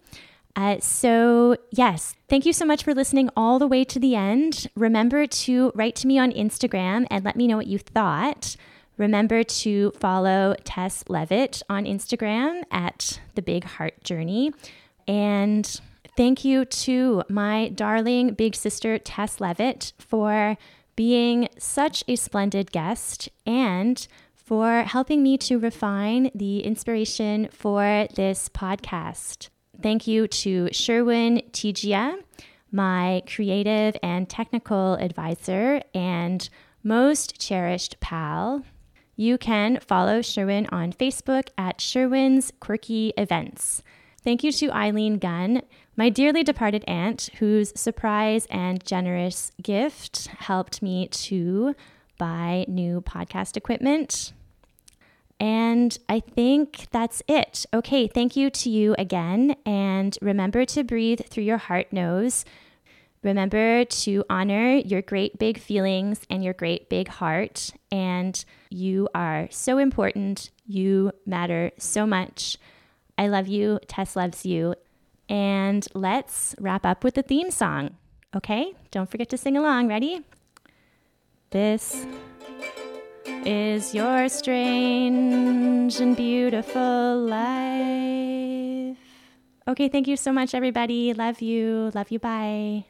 Uh, so, yes, thank you so much for listening all the way to the end. Remember to write to me on Instagram and let me know what you thought. Remember to follow Tess Leavitt on Instagram at The Big Heart Journey. And Thank you to my darling big sister, Tess Leavitt, for being such a splendid guest and for helping me to refine the inspiration for this podcast. Thank you to Sherwin Tigia, my creative and technical advisor and most cherished pal. You can follow Sherwin on Facebook at Sherwin's Quirky Events. Thank you to Eileen Gunn, my dearly departed aunt, whose surprise and generous gift helped me to buy new podcast equipment. And I think that's it. Okay, thank you to you again. And remember to breathe through your heart nose. Remember to honor your great big feelings and your great big heart. And you are so important. You matter so much. I love you. Tess loves you. And let's wrap up with the theme song. Okay? Don't forget to sing along. Ready? This is your strange and beautiful life. Okay, thank you so much, everybody. Love you. Love you. Bye.